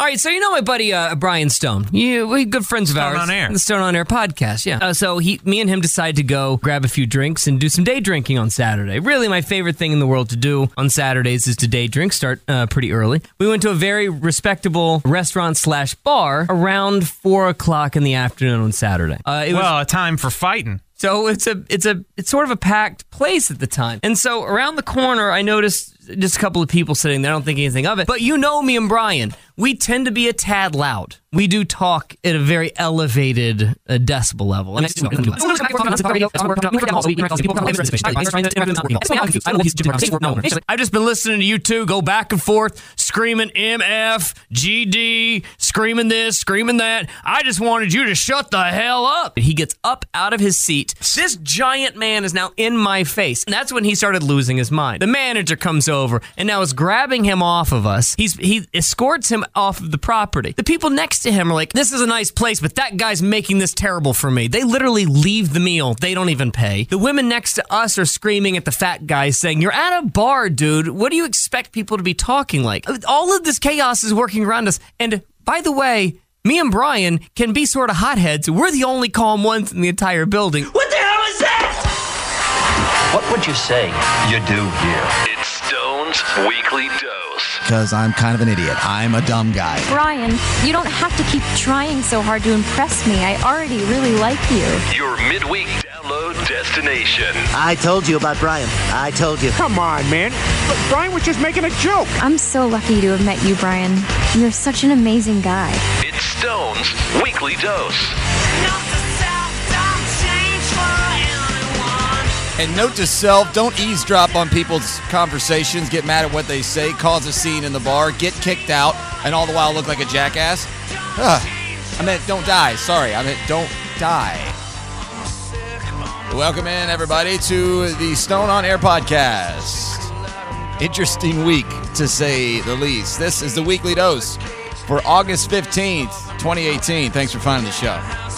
All right, so you know my buddy uh, Brian Stone. You, we good friends of Stone ours. on Air. The Stone on Air podcast, yeah. Uh, so he, me and him decide to go grab a few drinks and do some day drinking on Saturday. Really, my favorite thing in the world to do on Saturdays is to day drink. Start uh, pretty early. We went to a very respectable restaurant slash bar around four o'clock in the afternoon on Saturday. Uh, it was Well, a time for fighting. so it's a it's a it's sort of a packed place at the time. And so around the corner I noticed just a couple of people sitting there. I don't think anything of it. But you know me and Brian. We tend to be a tad loud. We do talk at a very elevated uh, decibel level. And I've just been listening to you two go back and forth, screaming MF, GD, screaming this, screaming that. I just wanted you to shut the hell up. He gets up out of his seat. This giant man is now in my face. And that's when he started losing his mind. The manager comes over and now is grabbing him off of us. He's he escorts him off of the property. The people next to him are like, "This is a nice place, but that guy's making this terrible for me." They literally leave the meal. They don't even pay. The women next to us are screaming at the fat guy saying, "You're at a bar, dude. What do you expect people to be talking like?" All of this chaos is working around us. And by the way, me and Brian can be sort of hotheads. We're the only calm ones in the entire building. What the hell is that? What would you say you do here? It's Stone's Weekly Dose. Because I'm kind of an idiot. I'm a dumb guy. Brian, you don't have to keep trying so hard to impress me. I already really like you. Your midweek download destination. I told you about Brian. I told you. Come on, man. Look, Brian was just making a joke. I'm so lucky to have met you, Brian. You're such an amazing guy. It's Stone's Weekly Dose. And note to self don't eavesdrop on people's conversations, get mad at what they say, cause a scene in the bar, get kicked out, and all the while look like a jackass. Ugh. I meant don't die. Sorry. I meant don't die. Welcome in, everybody, to the Stone on Air podcast. Interesting week, to say the least. This is the weekly dose for August 15th, 2018. Thanks for finding the show.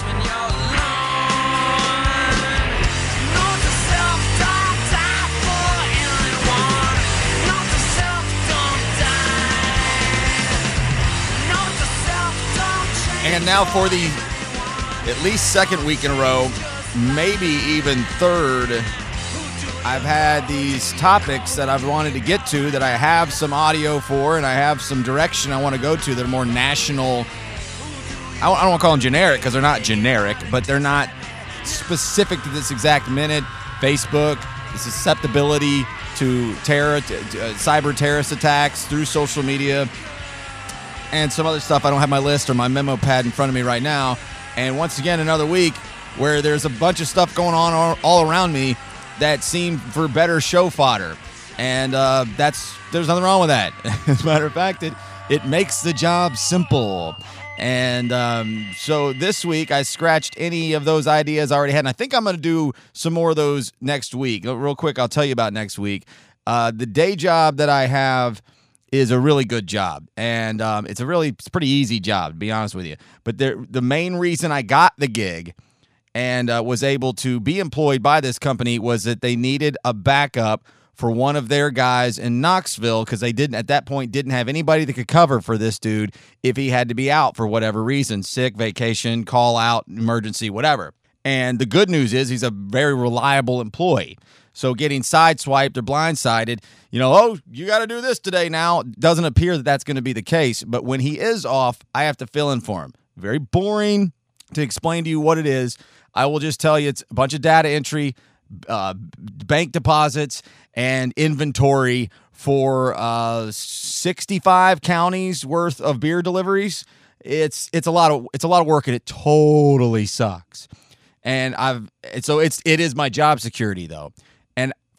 And now for the at least second week in a row, maybe even third, I've had these topics that I've wanted to get to that I have some audio for and I have some direction I want to go to that are more national. I don't want to call them generic because they're not generic, but they're not specific to this exact minute. Facebook, the susceptibility to terror, to, uh, cyber terrorist attacks through social media and some other stuff. I don't have my list or my memo pad in front of me right now. And once again, another week where there's a bunch of stuff going on all, around me that seem for better show fodder. And uh, that's there's nothing wrong with that. As a matter of fact, it it makes the job simple. And um, so this week I scratched any of those ideas I already had, and I think I'm going to do some more of those next week. Real quick, I'll tell you about next week. Uh, the day job that I have is a really good job, and um, it's a really it's a pretty easy job to be honest with you. But the the main reason I got the gig and uh, was able to be employed by this company was that they needed a backup for one of their guys in Knoxville because they didn't at that point didn't have anybody that could cover for this dude if he had to be out for whatever reason, sick, vacation, call out, emergency, whatever. And the good news is he's a very reliable employee. So getting sideswiped or blindsided, you know, oh, you got to do this today now, doesn't appear that that's going to be the case. But when he is off, I have to fill in for him. Very boring to explain to you what it is. I will just tell you it's a bunch of data entry, uh, bank deposits, and inventory for uh, 65 counties worth of beer deliveries. It's it's a lot of it's a lot of work and it totally sucks. And I've so it's it is my job security though.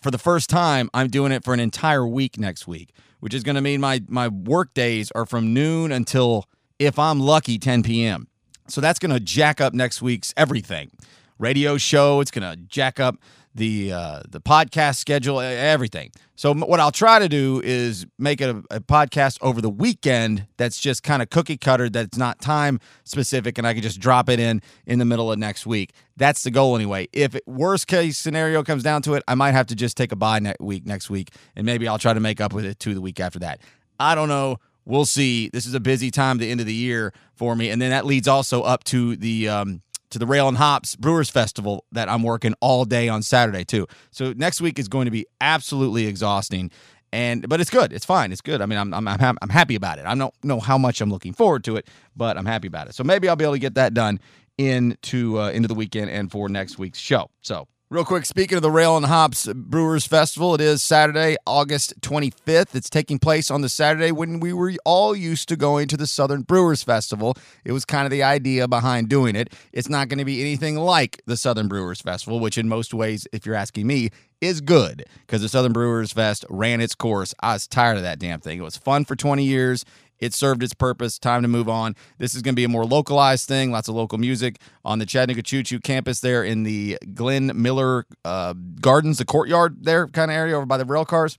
For the first time, I'm doing it for an entire week next week, which is going to mean my my work days are from noon until if I'm lucky 10 p.m. So that's going to jack up next week's everything. Radio show, it's going to jack up the uh, the podcast schedule, everything. So what I'll try to do is make a, a podcast over the weekend that's just kind of cookie cutter, that's not time specific, and I can just drop it in in the middle of next week. That's the goal anyway. If it, worst case scenario comes down to it, I might have to just take a bye next week next week, and maybe I'll try to make up with it to the week after that. I don't know we'll see. This is a busy time, the end of the year for me, and then that leads also up to the um, to the Rail and Hops Brewers Festival that I'm working all day on Saturday too. So next week is going to be absolutely exhausting. And but it's good. It's fine. It's good. I mean, I'm I'm I'm, I'm happy about it. I don't know how much I'm looking forward to it, but I'm happy about it. So maybe I'll be able to get that done into uh, into the weekend and for next week's show. So Real quick, speaking of the Rail and Hops Brewers Festival, it is Saturday, August 25th. It's taking place on the Saturday when we were all used to going to the Southern Brewers Festival. It was kind of the idea behind doing it. It's not going to be anything like the Southern Brewers Festival, which in most ways, if you're asking me, is good because the Southern Brewers Fest ran its course. I was tired of that damn thing. It was fun for 20 years. It served its purpose. Time to move on. This is going to be a more localized thing. Lots of local music on the Chattanooga Choo Choo campus there in the Glenn Miller uh, Gardens, the courtyard there kind of area over by the rail cars.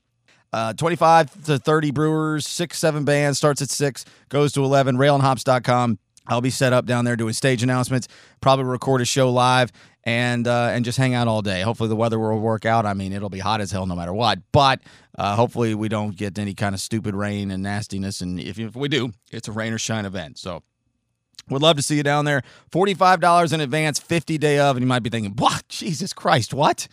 Uh, 25 to 30 brewers, six, seven bands, starts at six, goes to 11, railandhops.com. I'll be set up down there doing stage announcements, probably record a show live and uh, and just hang out all day. Hopefully the weather will work out. I mean, it'll be hot as hell no matter what, but uh, hopefully we don't get any kind of stupid rain and nastiness. And if, if we do, it's a rain or shine event. So we'd love to see you down there. $45 in advance, 50 day of. And you might be thinking, what? Jesus Christ, what?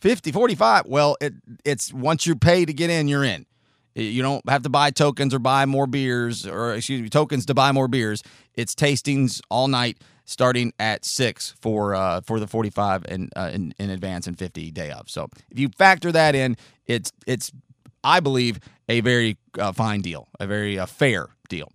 50, 45. Well, it, it's once you pay to get in, you're in. You don't have to buy tokens or buy more beers, or excuse me, tokens to buy more beers. It's tastings all night starting at six for uh, for the 45 in, uh, in, in advance and 50 day of. So if you factor that in, it's it's I believe a very uh, fine deal, a very uh, fair deal.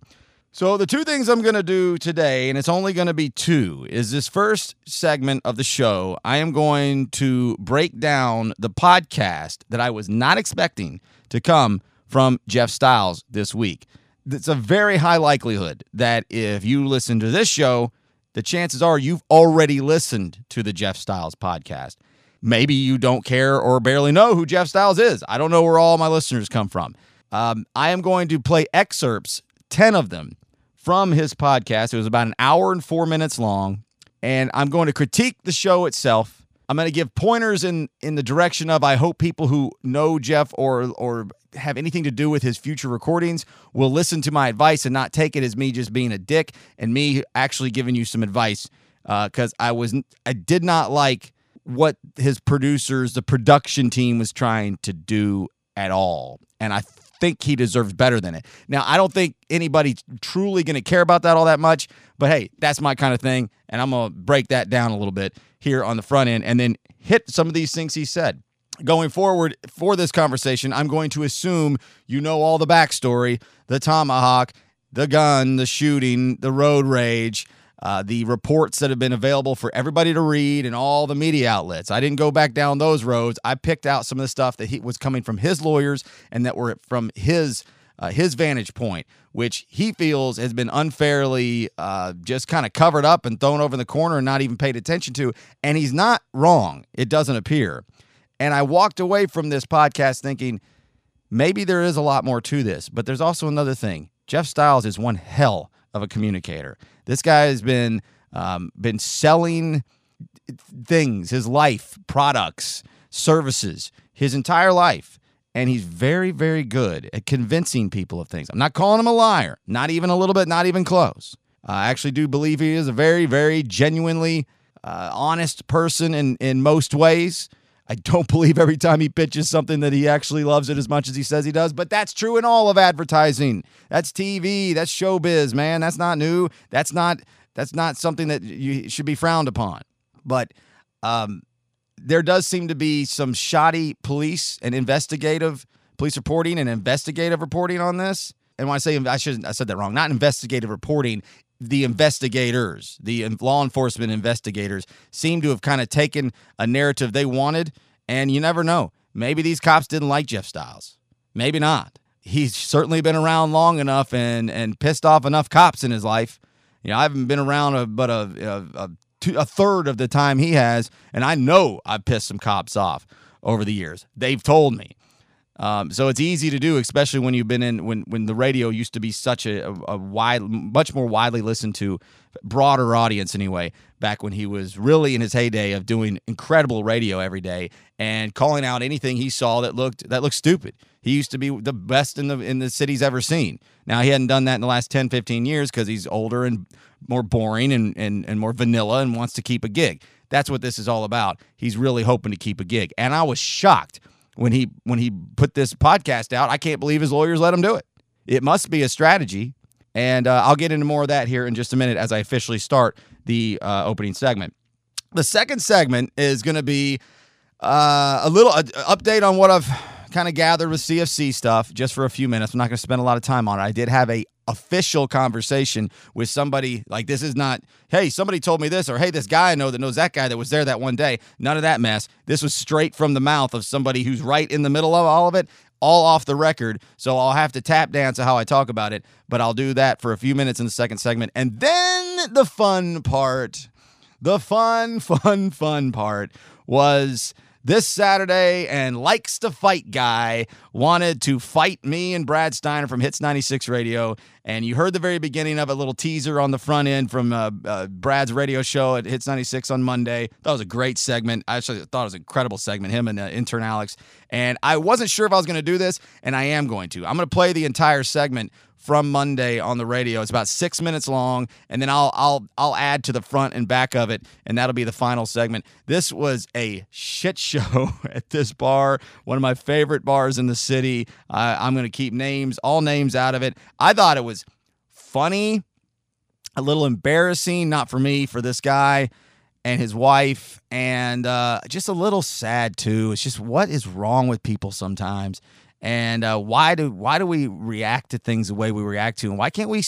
So the two things I'm going to do today, and it's only going to be two, is this first segment of the show. I am going to break down the podcast that I was not expecting to come from Jeff Styles this week. It's a very high likelihood that if you listen to this show, the chances are you've already listened to the Jeff Styles podcast. Maybe you don't care or barely know who Jeff Styles is. I don't know where all my listeners come from. Um, I am going to play excerpts, 10 of them, from his podcast. It was about an hour and four minutes long. And I'm going to critique the show itself. I'm going to give pointers in in the direction of I hope people who know Jeff or or have anything to do with his future recordings will listen to my advice and not take it as me just being a dick and me actually giving you some advice because uh, I was I did not like what his producers, the production team was trying to do at all, and I think he deserves better than it. Now I don't think anybody's truly going to care about that all that much, but hey, that's my kind of thing, and I'm gonna break that down a little bit here on the front end and then hit some of these things he said going forward for this conversation, I'm going to assume you know all the backstory the tomahawk, the gun, the shooting, the road rage, uh, the reports that have been available for everybody to read and all the media outlets. I didn't go back down those roads. I picked out some of the stuff that he was coming from his lawyers and that were from his. Uh, his vantage point, which he feels has been unfairly uh, just kind of covered up and thrown over in the corner and not even paid attention to. And he's not wrong, it doesn't appear. And I walked away from this podcast thinking maybe there is a lot more to this, but there's also another thing. Jeff Styles is one hell of a communicator. This guy has been um, been selling things, his life, products, services, his entire life. And he's very, very good at convincing people of things. I'm not calling him a liar, not even a little bit, not even close. I actually do believe he is a very, very genuinely uh, honest person in, in most ways. I don't believe every time he pitches something that he actually loves it as much as he says he does, but that's true in all of advertising. That's TV, that's showbiz, man. That's not new. That's not that's not something that you should be frowned upon. But um, there does seem to be some shoddy police and investigative police reporting and investigative reporting on this. And when I say I shouldn't, I said that wrong. Not investigative reporting the investigators, the law enforcement investigators, seem to have kind of taken a narrative they wanted. And you never know. Maybe these cops didn't like Jeff Styles. Maybe not. He's certainly been around long enough and, and pissed off enough cops in his life. You know, I haven't been around a, but a, a, a, two, a third of the time he has. And I know I've pissed some cops off over the years. They've told me. Um, so it's easy to do, especially when you've been in when when the radio used to be such a, a, wide, much more widely listened to, broader audience anyway. Back when he was really in his heyday of doing incredible radio every day and calling out anything he saw that looked that looked stupid. He used to be the best in the in the city's ever seen. Now he hadn't done that in the last 10, 15 years because he's older and more boring and, and and more vanilla and wants to keep a gig. That's what this is all about. He's really hoping to keep a gig. And I was shocked when he when he put this podcast out. I can't believe his lawyers let him do it. It must be a strategy, and uh, I'll get into more of that here in just a minute as I officially start the uh, opening segment. The second segment is going to be uh, a little uh, update on what I've kind of gathered with CFC stuff, just for a few minutes. I'm not going to spend a lot of time on it. I did have a official conversation with somebody like this is not hey somebody told me this or hey this guy i know that knows that guy that was there that one day none of that mess this was straight from the mouth of somebody who's right in the middle of all of it all off the record so i'll have to tap dance how i talk about it but i'll do that for a few minutes in the second segment and then the fun part the fun fun fun part was this Saturday, and likes to fight guy wanted to fight me and Brad Steiner from Hits 96 Radio. And you heard the very beginning of a little teaser on the front end from uh, uh, Brad's radio show at Hits 96 on Monday. That was a great segment. I actually thought it was an incredible segment, him and uh, intern Alex. And I wasn't sure if I was going to do this, and I am going to. I'm going to play the entire segment from Monday on the radio. It's about six minutes long, and then I'll I'll I'll add to the front and back of it, and that'll be the final segment. This was a shit show at this bar, one of my favorite bars in the city. Uh, I'm to keep names, all names out of it. I thought it was funny, a little embarrassing, not for me, for this guy and his wife, and uh, just a little sad too. It's just what is wrong with people sometimes and uh, why do why do we react to things the way we react to? And why can't we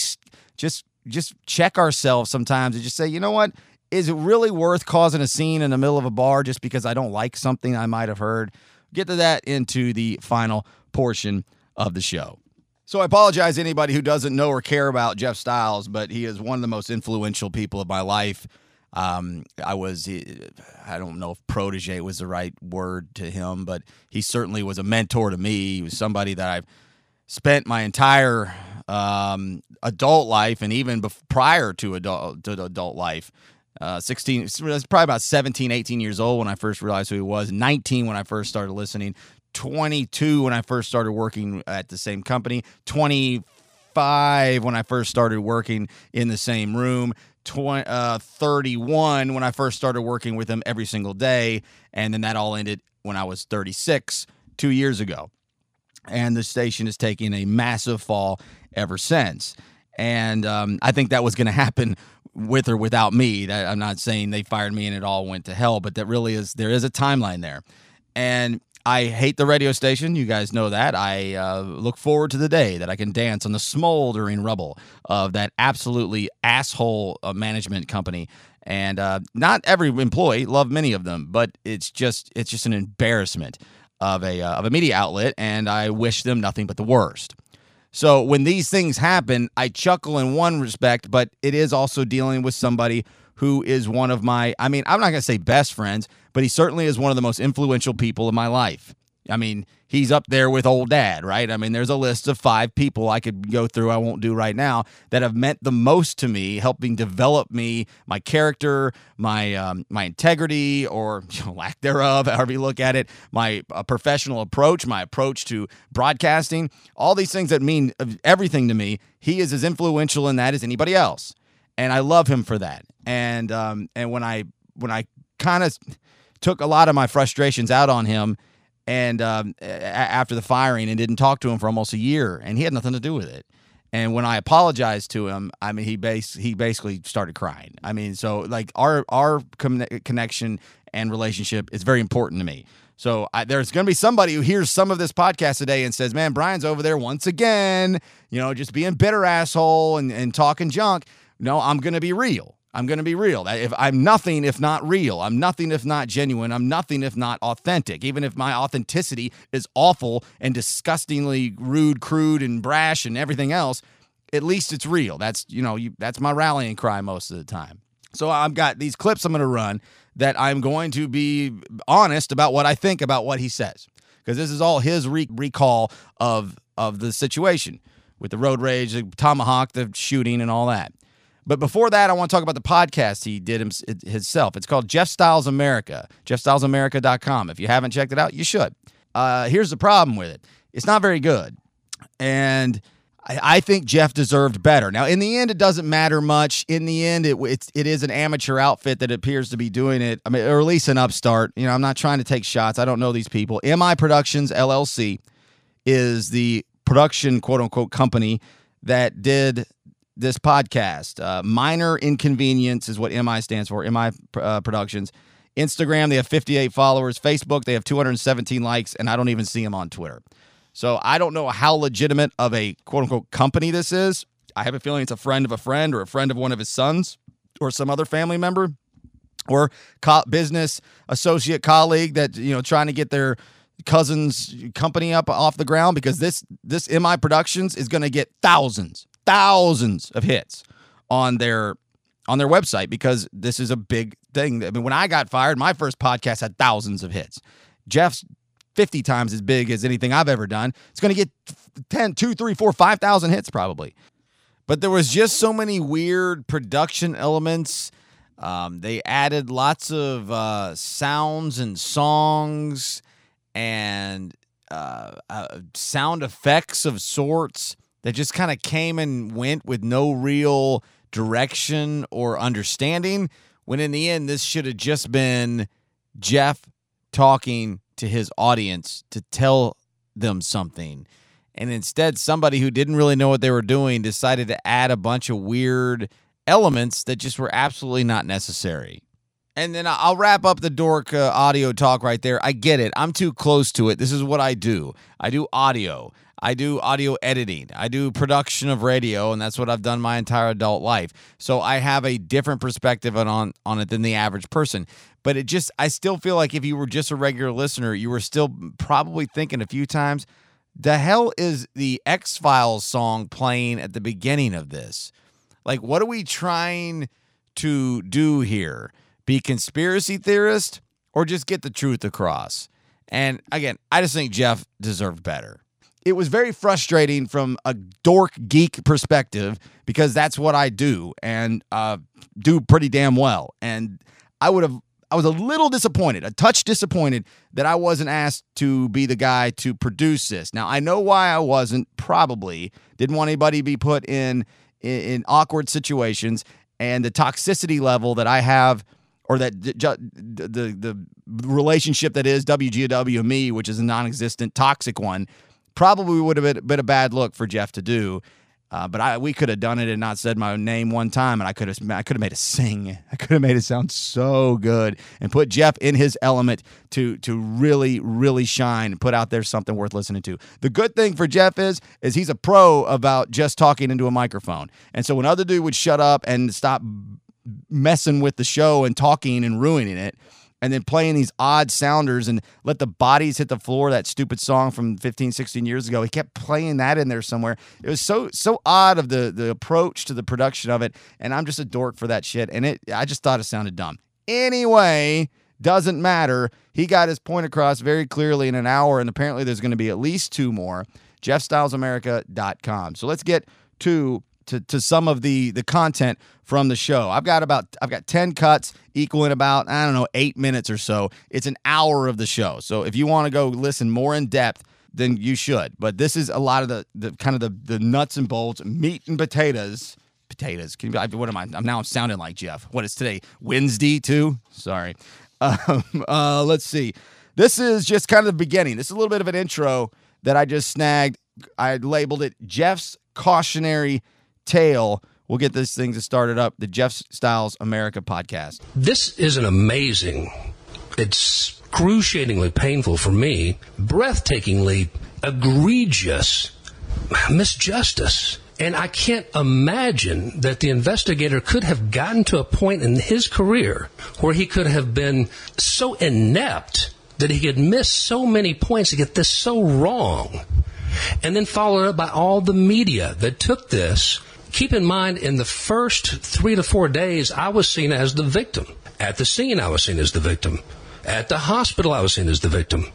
just just check ourselves sometimes and just say you know what? Is it really worth causing a scene in the middle of a bar just because i don't like something i might have heard? Get to that into the final portion of the show. So i apologize to anybody who doesn't know or care about jeff styles but he is one of the most influential people of my life um, I was, I don't know if protege was the right word to him, but he certainly was a mentor to me. He was somebody that I've spent my entire um, adult life and even prior to adult, to adult life. Uh, 16, was probably about 17, 18 years old when I first realized who he was, 19 when I first started listening, 22 when I first started working at the same company, 25 when I first started working in the same room, 20, uh, 31 when I first started working with him every single day. And then that all ended when I was 36 two years ago. And the station is taking a massive fall ever since. And um, I think that was going to happen with or without me. I'm not saying they fired me and it all went to hell, but that really is there is a timeline there. And I hate the radio station. You guys know that. I uh, look forward to the day that I can dance on the smoldering rubble of that absolutely asshole uh, management company. And uh, not every employee, love many of them, but it's just it's just an embarrassment of a uh, of a media outlet, and I wish them nothing but the worst. So when these things happen, I chuckle in one respect, but it is also dealing with somebody who is one of my, I mean, I'm not going to say best friends, but he certainly is one of the most influential people in my life. I mean, he's up there with old dad, right? I mean, there's a list of five people I could go through, I won't do right now, that have meant the most to me, helping develop me, my character, my um, my integrity, or you know, lack thereof, however you look at it, my uh, professional approach, my approach to broadcasting, all these things that mean everything to me. He is as influential in that as anybody else and I love him for that. And um, and when I when I kind of took a lot of my frustrations out on him, and um, after the firing, and didn't talk to him for almost a year, and he had nothing to do with it. And when I apologized to him, I mean, he base he basically started crying. I mean, so like our our connection and relationship is very important to me. So I, there's going to be somebody who hears some of this podcast today and says, "Man, Brian's over there once again, you know, just being bitter asshole and, and talking junk." No, I'm going to be real. I'm going to be real. If I'm nothing if not real, I'm nothing if not genuine, I'm nothing if not authentic. Even if my authenticity is awful and disgustingly rude, crude, and brash and everything else, at least it's real. That's you know you, that's my rallying cry most of the time. So I've got these clips I'm going to run that I'm going to be honest about what I think about what he says because this is all his re- recall of of the situation with the road rage, the tomahawk, the shooting, and all that. But before that, I want to talk about the podcast he did himself. It's called Jeff Styles America, jeffstylesamerica.com. If you haven't checked it out, you should. Uh, here's the problem with it it's not very good. And I, think Jeff deserved better. Now, in the end, it doesn't matter much. In the end, it it's, it is an amateur outfit that appears to be doing it. I mean, or at least an upstart. You know, I'm not trying to take shots. I don't know these people. MI Productions LLC is the production quote unquote company that did this podcast. Uh, Minor Inconvenience is what MI stands for. MI uh, Productions. Instagram, they have 58 followers. Facebook, they have 217 likes, and I don't even see them on Twitter. So I don't know how legitimate of a quote unquote company this is. I have a feeling it's a friend of a friend or a friend of one of his sons or some other family member or co- business associate colleague that you know trying to get their cousin's company up off the ground because this this MI Productions is going to get thousands thousands of hits on their on their website because this is a big thing. I mean, when I got fired, my first podcast had thousands of hits. Jeff's 50 times as big as anything I've ever done. It's going to get 10, 2, 3, 4, 5,000 hits probably. But there was just so many weird production elements. Um, they added lots of uh, sounds and songs and uh, uh, sound effects of sorts that just kind of came and went with no real direction or understanding. When in the end, this should have just been Jeff talking to his audience to tell them something. And instead, somebody who didn't really know what they were doing decided to add a bunch of weird elements that just were absolutely not necessary. And then I'll wrap up the dork uh, audio talk right there. I get it. I'm too close to it. This is what I do. I do audio. I do audio editing. I do production of radio, and that's what I've done my entire adult life. So I have a different perspective on, on, on it than the average person. But it just, I still feel like if you were just a regular listener, you were still probably thinking a few times, the hell is the X Files song playing at the beginning of this? Like, what are we trying to do here? Be conspiracy theorist or just get the truth across? And again, I just think Jeff deserved better it was very frustrating from a dork geek perspective because that's what I do and uh, do pretty damn well. And I would have, I was a little disappointed, a touch disappointed that I wasn't asked to be the guy to produce this. Now I know why I wasn't. Probably didn't want anybody to be put in, in, in awkward situations, and the toxicity level that I have or that the, the relationship that is WGW me, which is a non-existent toxic one, probably would have been, a bad look for Jeff to do. Uh, but I we could have done it and not said my name one time, and I could have I could have made it sing. I could have made it sound so good and put Jeff in his element to to really really shine and put out there something worth listening to. The good thing for Jeff is is he's a pro about just talking into a microphone, and so when other dude would shut up and stop messing with the show and talking and ruining it and then playing these odd sounders and let the bodies hit the floor that stupid song from 15 16 years ago. He kept playing that in there somewhere. It was so so odd of the the approach to the production of it and i'm just a dork for that shit and it i just thought it sounded dumb. Anyway doesn't matter. He got his point across very clearly in an hour and apparently there's going to be at least two more. Jeffstylesamerica.com so let's get to to, to some of the the content from the show. I've got about I've got 10 cuts equaling about I don't know 8 minutes or so. It's an hour of the show. So if you want to go listen more in depth, then you should. But this is a lot of the the kind of the the nuts and bolts, meat and potatoes. Potatoes. Can you, what am I? I'm now sounding like Jeff. What is today? Wednesday too? Sorry. Um, uh, let's see. This is just kind of the beginning. This is a little bit of an intro that I just snagged. I labeled it Jeff's cautionary tale. We'll get this thing to start it up. The Jeff Styles America podcast. This is an amazing, it's excruciatingly painful for me, breathtakingly egregious misjustice. And I can't imagine that the investigator could have gotten to a point in his career where he could have been so inept that he could miss so many points to get this so wrong. And then followed up by all the media that took this keep in mind, in the first three to four days, I was seen as the victim. At the scene, I was seen as the victim. At the hospital, I was seen as the victim.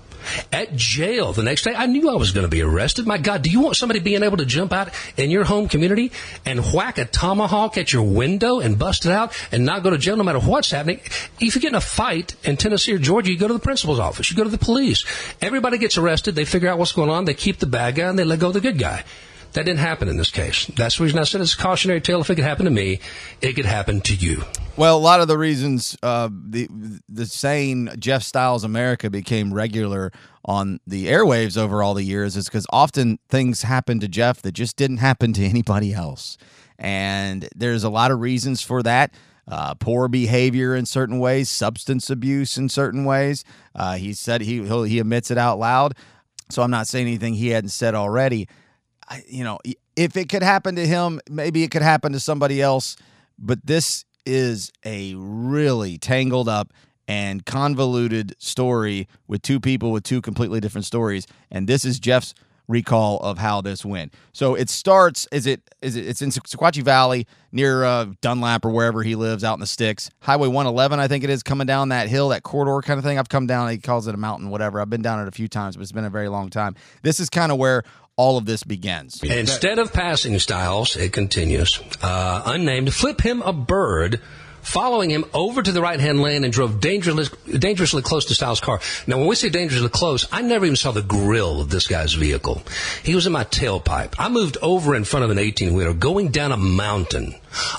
At jail the next day, I knew I was going to be arrested. My God, do you want somebody being able to jump out in your home community and whack a tomahawk at your window and bust it out and not go to jail no matter what's happening? If you get in a fight in Tennessee or Georgia, you go to the principal's office, you go to the police. Everybody gets arrested, they figure out what's going on, they keep the bad guy, and they let go of the good guy. That didn't happen in this case. That's the reason I said it's a cautionary tale. If it could happen to me, it could happen to you. Well, a lot of the reasons uh, the the saying Jeff Styles America became regular on the airwaves over all the years is because often things happen to Jeff that just didn't happen to anybody else, and there's a lot of reasons for that. Uh, poor behavior in certain ways, substance abuse in certain ways. Uh, he said he he admits it out loud, so I'm not saying anything he hadn't said already. You know, if it could happen to him, maybe it could happen to somebody else. But this is a really tangled up and convoluted story with two people with two completely different stories. And this is Jeff's recall of how this went. So it starts is it is it it's in Sequatchie Valley near uh, Dunlap or wherever he lives out in the sticks. Highway 111 I think it is coming down that hill, that corridor kind of thing. I've come down, he calls it a mountain whatever. I've been down it a few times, but it's been a very long time. This is kind of where all of this begins. Instead of passing Styles, it continues. Uh, unnamed, flip him a bird following him over to the right hand lane and drove dangerously, close to Styles' car. Now, when we say dangerously close, I never even saw the grill of this guy's vehicle. He was in my tailpipe. I moved over in front of an 18 wheeler going down a mountain.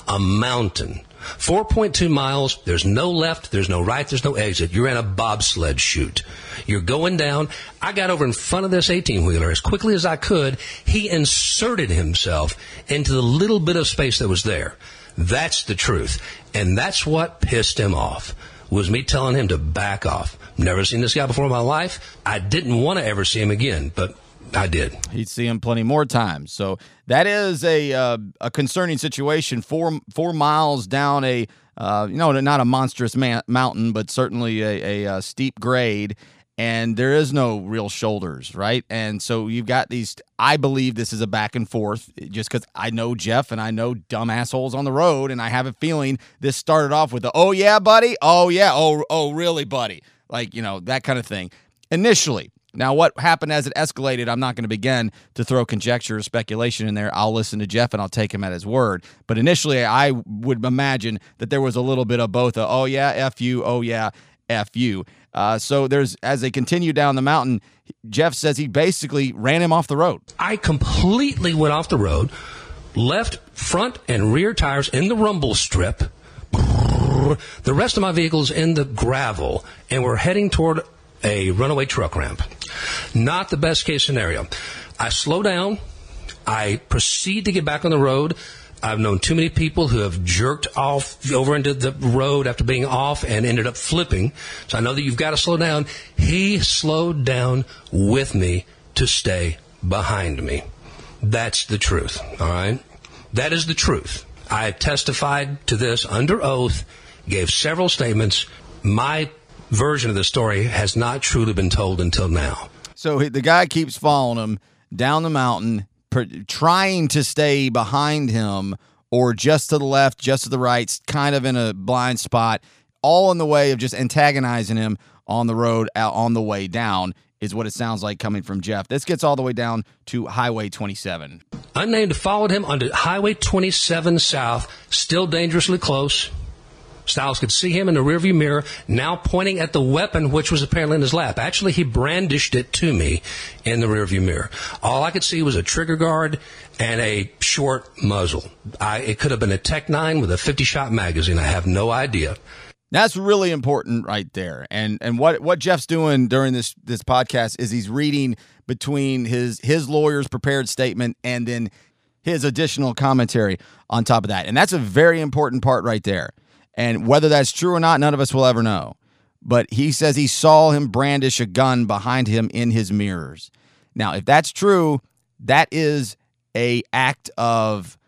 A mountain. 4.2 miles. There's no left. There's no right. There's no exit. You're in a bobsled chute. You're going down. I got over in front of this 18 wheeler as quickly as I could. He inserted himself into the little bit of space that was there. That's the truth. And that's what pissed him off. Was me telling him to back off. Never seen this guy before in my life. I didn't want to ever see him again, but I did. He'd see him plenty more times. So that is a uh, a concerning situation. Four four miles down a uh, you know not a monstrous mountain, but certainly a, a, a, steep grade, and there is no real shoulders, right? And so you've got these. I believe this is a back and forth, just because I know Jeff and I know dumb assholes on the road, and I have a feeling this started off with the "Oh yeah, buddy," "Oh yeah," "Oh oh really, buddy," like you know that kind of thing. Initially, now, what happened as it escalated, I'm not going to begin to throw conjecture or speculation in there. I'll listen to Jeff and I'll take him at his word. But initially, I would imagine that there was a little bit of both a, oh, yeah, F you, oh, yeah, F you. Uh, so there's, as they continue down the mountain, Jeff says he basically ran him off the road. I completely went off the road, left front and rear tires in the rumble strip. The rest of my vehicle's in the gravel, and we're heading toward a runaway truck ramp. Not the best case scenario. I slow down. I proceed to get back on the road. I've known too many people who have jerked off over into the road after being off and ended up flipping. So I know that you've got to slow down. He slowed down with me to stay behind me. That's the truth. All right. That is the truth. I testified to this under oath, gave several statements. My version of the story has not truly been told until now. So the guy keeps following him down the mountain, trying to stay behind him or just to the left, just to the right, kind of in a blind spot, all in the way of just antagonizing him on the road out on the way down is what it sounds like coming from Jeff. This gets all the way down to Highway 27. Unnamed followed him onto Highway 27 South, still dangerously close. Styles could see him in the rearview mirror, now pointing at the weapon which was apparently in his lap. Actually, he brandished it to me in the rearview mirror. All I could see was a trigger guard and a short muzzle. I, it could have been a Tech 9 with a 50 shot magazine. I have no idea. That's really important right there. And and what what Jeff's doing during this this podcast is he's reading between his his lawyer's prepared statement and then his additional commentary on top of that. And that's a very important part right there. And whether that's true or not, none of us will ever know. But he says he saw him brandish a gun behind him in his mirrors. Now, if that's true, that is a act of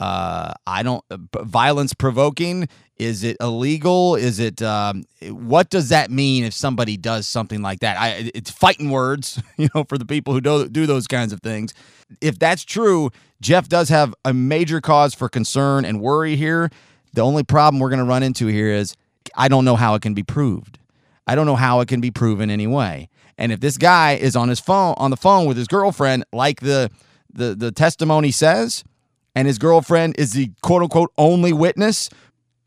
uh, I don't uh, violence provoking. Is it illegal? Is it um, what does that mean if somebody does something like that? I, it's fighting words, you know, for the people who do, do those kinds of things. If that's true, Jeff does have a major cause for concern and worry here. The only problem we're going to run into here is I don't know how it can be proved. I don't know how it can be proven anyway. And if this guy is on his phone on the phone with his girlfriend, like the the the testimony says, and his girlfriend is the quote unquote only witness,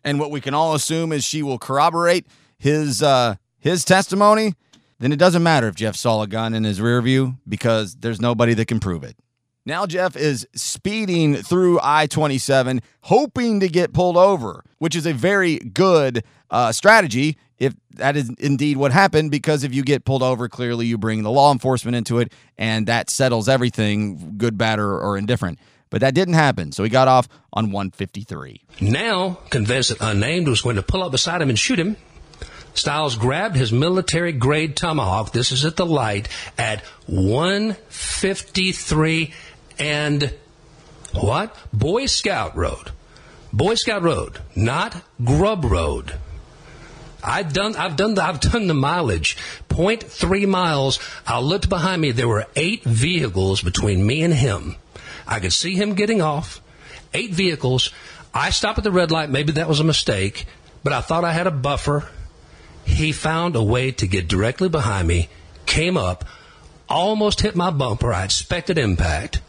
and what we can all assume is she will corroborate his uh, his testimony, then it doesn't matter if Jeff saw a gun in his rear view because there's nobody that can prove it. Now Jeff is speeding through I 27, hoping to get pulled over, which is a very good uh, strategy if that is indeed what happened. Because if you get pulled over, clearly you bring the law enforcement into it, and that settles everything, good, bad, or, or indifferent. But that didn't happen, so he got off on 153. Now, convinced that Unnamed was going to pull up beside him and shoot him, Styles grabbed his military grade tomahawk. This is at the light at 153 and what? Boy Scout Road. Boy Scout Road, not Grubb Road. I've done, I've done, the, I've done the mileage. 0.3 miles. I looked behind me. There were eight vehicles between me and him. I could see him getting off. Eight vehicles. I stopped at the red light. Maybe that was a mistake, but I thought I had a buffer. He found a way to get directly behind me, came up, almost hit my bumper. I expected impact.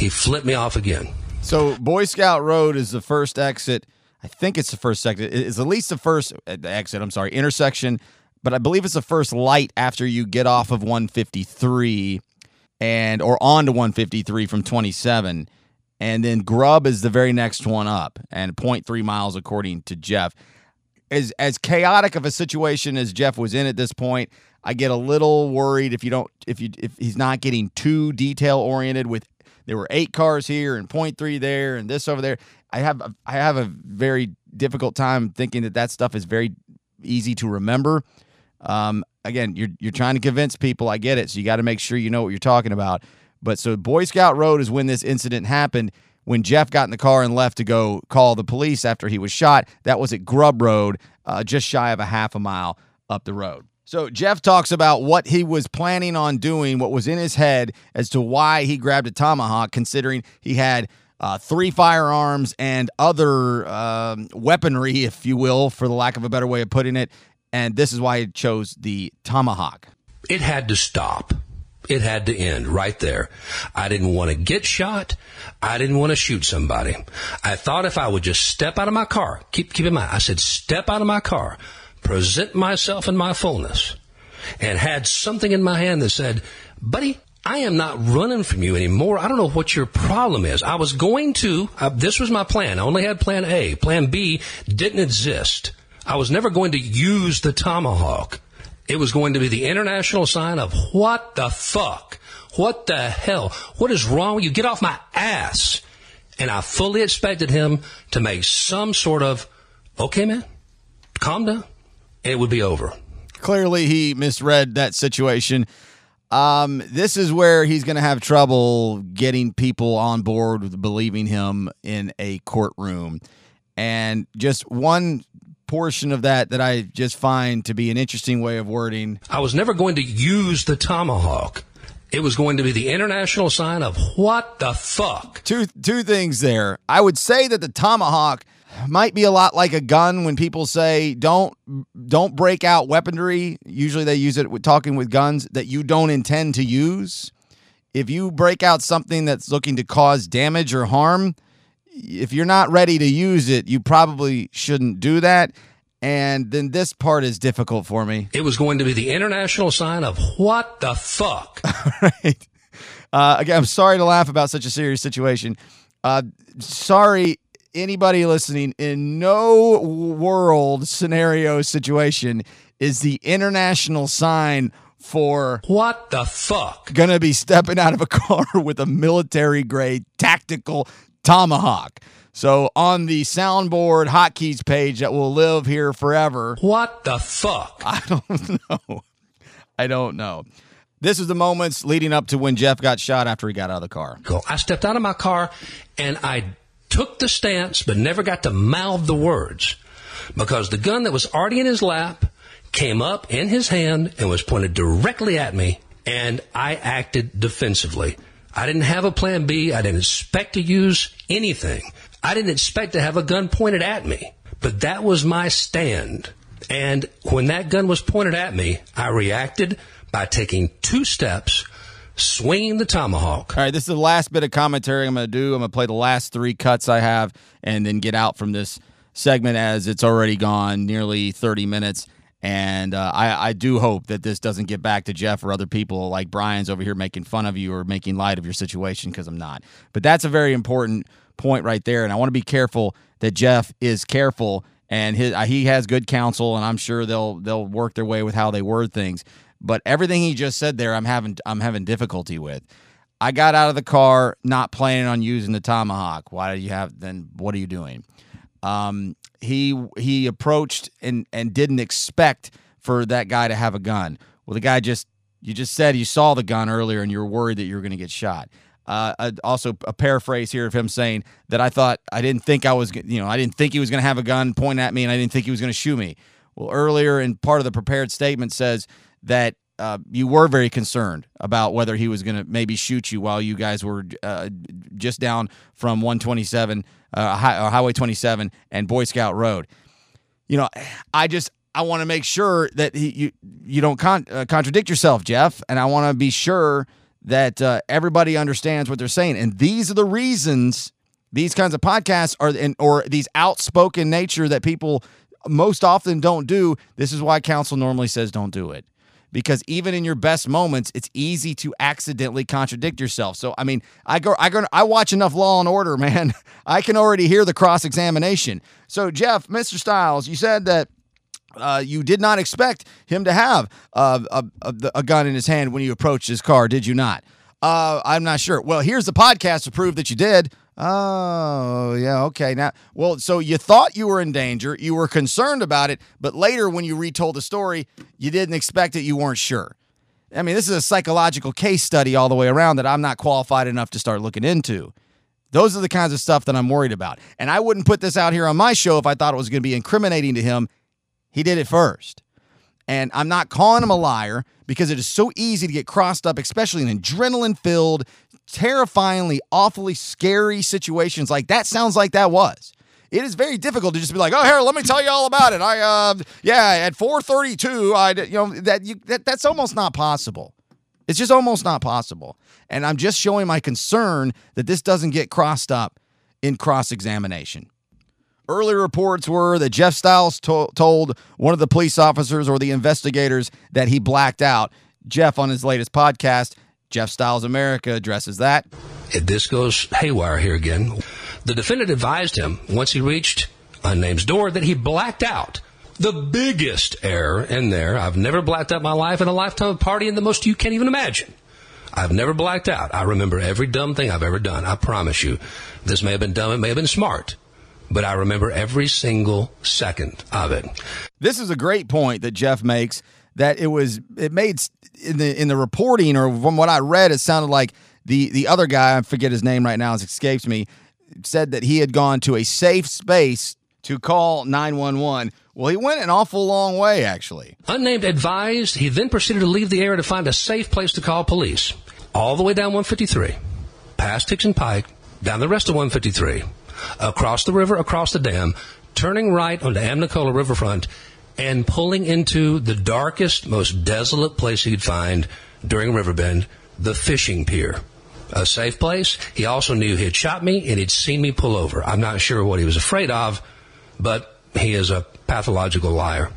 He flipped me off again. So Boy Scout Road is the first exit. I think it's the first exit. It's at least the first uh, exit. I'm sorry, intersection, but I believe it's the first light after you get off of 153 and or onto 153 from 27. And then Grubb is the very next one up, and 0.3 miles according to Jeff. As as chaotic of a situation as Jeff was in at this point, I get a little worried if you don't if you if he's not getting too detail oriented with there were eight cars here and point three there and this over there. I have I have a very difficult time thinking that that stuff is very easy to remember. Um, again, you're you're trying to convince people. I get it, so you got to make sure you know what you're talking about. But so Boy Scout Road is when this incident happened. When Jeff got in the car and left to go call the police after he was shot, that was at Grubb Road, uh, just shy of a half a mile up the road. So Jeff talks about what he was planning on doing, what was in his head as to why he grabbed a tomahawk, considering he had uh, three firearms and other um, weaponry, if you will, for the lack of a better way of putting it. And this is why he chose the tomahawk. It had to stop. It had to end right there. I didn't want to get shot. I didn't want to shoot somebody. I thought if I would just step out of my car, keep, keep in mind, I said, step out of my car, present myself in my fullness, and had something in my hand that said, buddy, I am not running from you anymore. I don't know what your problem is. I was going to, uh, this was my plan. I only had plan A. Plan B didn't exist. I was never going to use the tomahawk. It was going to be the international sign of what the fuck? What the hell? What is wrong with you? Get off my ass. And I fully expected him to make some sort of, okay, man, calm down. It would be over. Clearly, he misread that situation. Um, this is where he's going to have trouble getting people on board with believing him in a courtroom. And just one portion of that that I just find to be an interesting way of wording. I was never going to use the tomahawk. It was going to be the international sign of what the fuck. Two two things there. I would say that the tomahawk might be a lot like a gun when people say don't don't break out weaponry. Usually they use it with talking with guns that you don't intend to use. If you break out something that's looking to cause damage or harm, if you're not ready to use it, you probably shouldn't do that. And then this part is difficult for me. It was going to be the international sign of what the fuck. right. Uh, again, I'm sorry to laugh about such a serious situation. Uh, sorry, anybody listening. In no world scenario situation is the international sign for what the fuck gonna be stepping out of a car with a military grade tactical tomahawk. So on the soundboard hotkeys page that will live here forever. What the fuck? I don't know. I don't know. This is the moments leading up to when Jeff got shot after he got out of the car. Go. I stepped out of my car and I took the stance, but never got to mouth the words because the gun that was already in his lap came up in his hand and was pointed directly at me, and I acted defensively. I didn't have a plan B. I didn't expect to use anything. I didn't expect to have a gun pointed at me, but that was my stand. And when that gun was pointed at me, I reacted, by taking two steps, swinging the tomahawk. All right, this is the last bit of commentary I'm going to do. I'm going to play the last three cuts I have and then get out from this segment as it's already gone nearly 30 minutes. And uh, I, I do hope that this doesn't get back to Jeff or other people like Brian's over here making fun of you or making light of your situation because I'm not. But that's a very important point right there. And I want to be careful that Jeff is careful and his, he has good counsel, and I'm sure they'll they'll work their way with how they word things. But everything he just said there, I'm having I'm having difficulty with. I got out of the car not planning on using the tomahawk. Why do you have then? What are you doing? Um, he he approached and and didn't expect for that guy to have a gun. Well, the guy just you just said you saw the gun earlier and you were worried that you were going to get shot. Uh, also, a paraphrase here of him saying that I thought I didn't think I was, you know, I didn't think he was going to have a gun pointing at me, and I didn't think he was going to shoot me. Well, earlier in part of the prepared statement says that uh, you were very concerned about whether he was going to maybe shoot you while you guys were uh, just down from 127 uh, uh, Highway 27 and Boy Scout Road. You know, I just I want to make sure that he, you you don't con- uh, contradict yourself, Jeff, and I want to be sure that uh, everybody understands what they're saying. And these are the reasons these kinds of podcasts are, in, or these outspoken nature that people most often don't do. This is why counsel normally says don't do it. Because even in your best moments, it's easy to accidentally contradict yourself. So, I mean, I go, I go, I watch enough Law and Order, man. I can already hear the cross examination. So, Jeff, Mr. Styles, you said that uh, you did not expect him to have uh, a, a, a, gun in his hand when you approached his car, did you not? Uh, I'm not sure. Well, here's the podcast to prove that you did. Oh, yeah, okay. Now, well, so you thought you were in danger, you were concerned about it, but later when you retold the story, you didn't expect it, you weren't sure. I mean, this is a psychological case study all the way around that I'm not qualified enough to start looking into. Those are the kinds of stuff that I'm worried about. And I wouldn't put this out here on my show if I thought it was going to be incriminating to him he did it first. And I'm not calling him a liar because it is so easy to get crossed up, especially in adrenaline filled, terrifyingly, awfully scary situations like that sounds like that was. It is very difficult to just be like, "Oh, here, let me tell you all about it." I, uh, yeah, at 4:32, I, you know, that you that that's almost not possible. It's just almost not possible. And I'm just showing my concern that this doesn't get crossed up in cross examination. Early reports were that Jeff Styles to- told one of the police officers or the investigators that he blacked out. Jeff, on his latest podcast, Jeff Styles America, addresses that. This goes haywire here again. The defendant advised him once he reached unnamed door that he blacked out. The biggest error in there. I've never blacked out my life in a lifetime of partying the most you can't even imagine. I've never blacked out. I remember every dumb thing I've ever done. I promise you. This may have been dumb. It may have been smart but I remember every single second of it. This is a great point that Jeff makes that it was it made in the in the reporting or from what I read it sounded like the the other guy I forget his name right now it escapes me said that he had gone to a safe space to call 911 well, he went an awful long way, actually. Unnamed advised, he then proceeded to leave the area to find a safe place to call police. All the way down 153, past and Pike, down the rest of 153, across the river, across the dam, turning right onto Amnicola Riverfront, and pulling into the darkest, most desolate place he could find during Riverbend, the fishing pier. A safe place. He also knew he had shot me and he'd seen me pull over. I'm not sure what he was afraid of, but he is a pathological liar.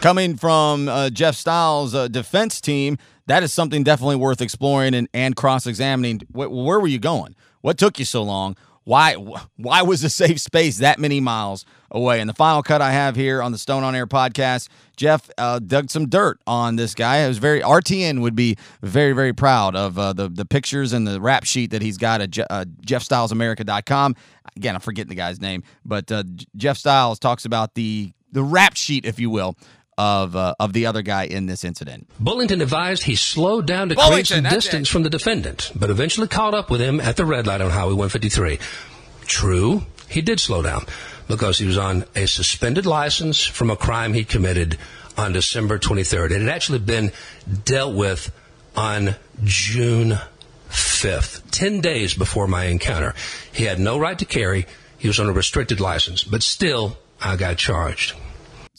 Coming from uh, Jeff Styles' uh, defense team, that is something definitely worth exploring and, and cross examining. Where were you going? What took you so long? Why why was a safe space that many miles away? And the final cut I have here on the Stone on Air podcast, Jeff uh, dug some dirt on this guy. It was very RTN would be very very proud of uh, the the pictures and the rap sheet that he's got at Je- uh, JeffStylesAmerica.com. Again, I'm forgetting the guy's name, but uh, Jeff Styles talks about the the rap sheet, if you will, of uh, of the other guy in this incident. Bullington advised he slowed down to Bullington, create some distance it. from the defendant, but eventually caught up with him at the red light on Highway 153. True, he did slow down because he was on a suspended license from a crime he committed on December 23rd. It had actually been dealt with on June 5th, 10 days before my encounter. He had no right to carry. He was on a restricted license, but still, I got charged.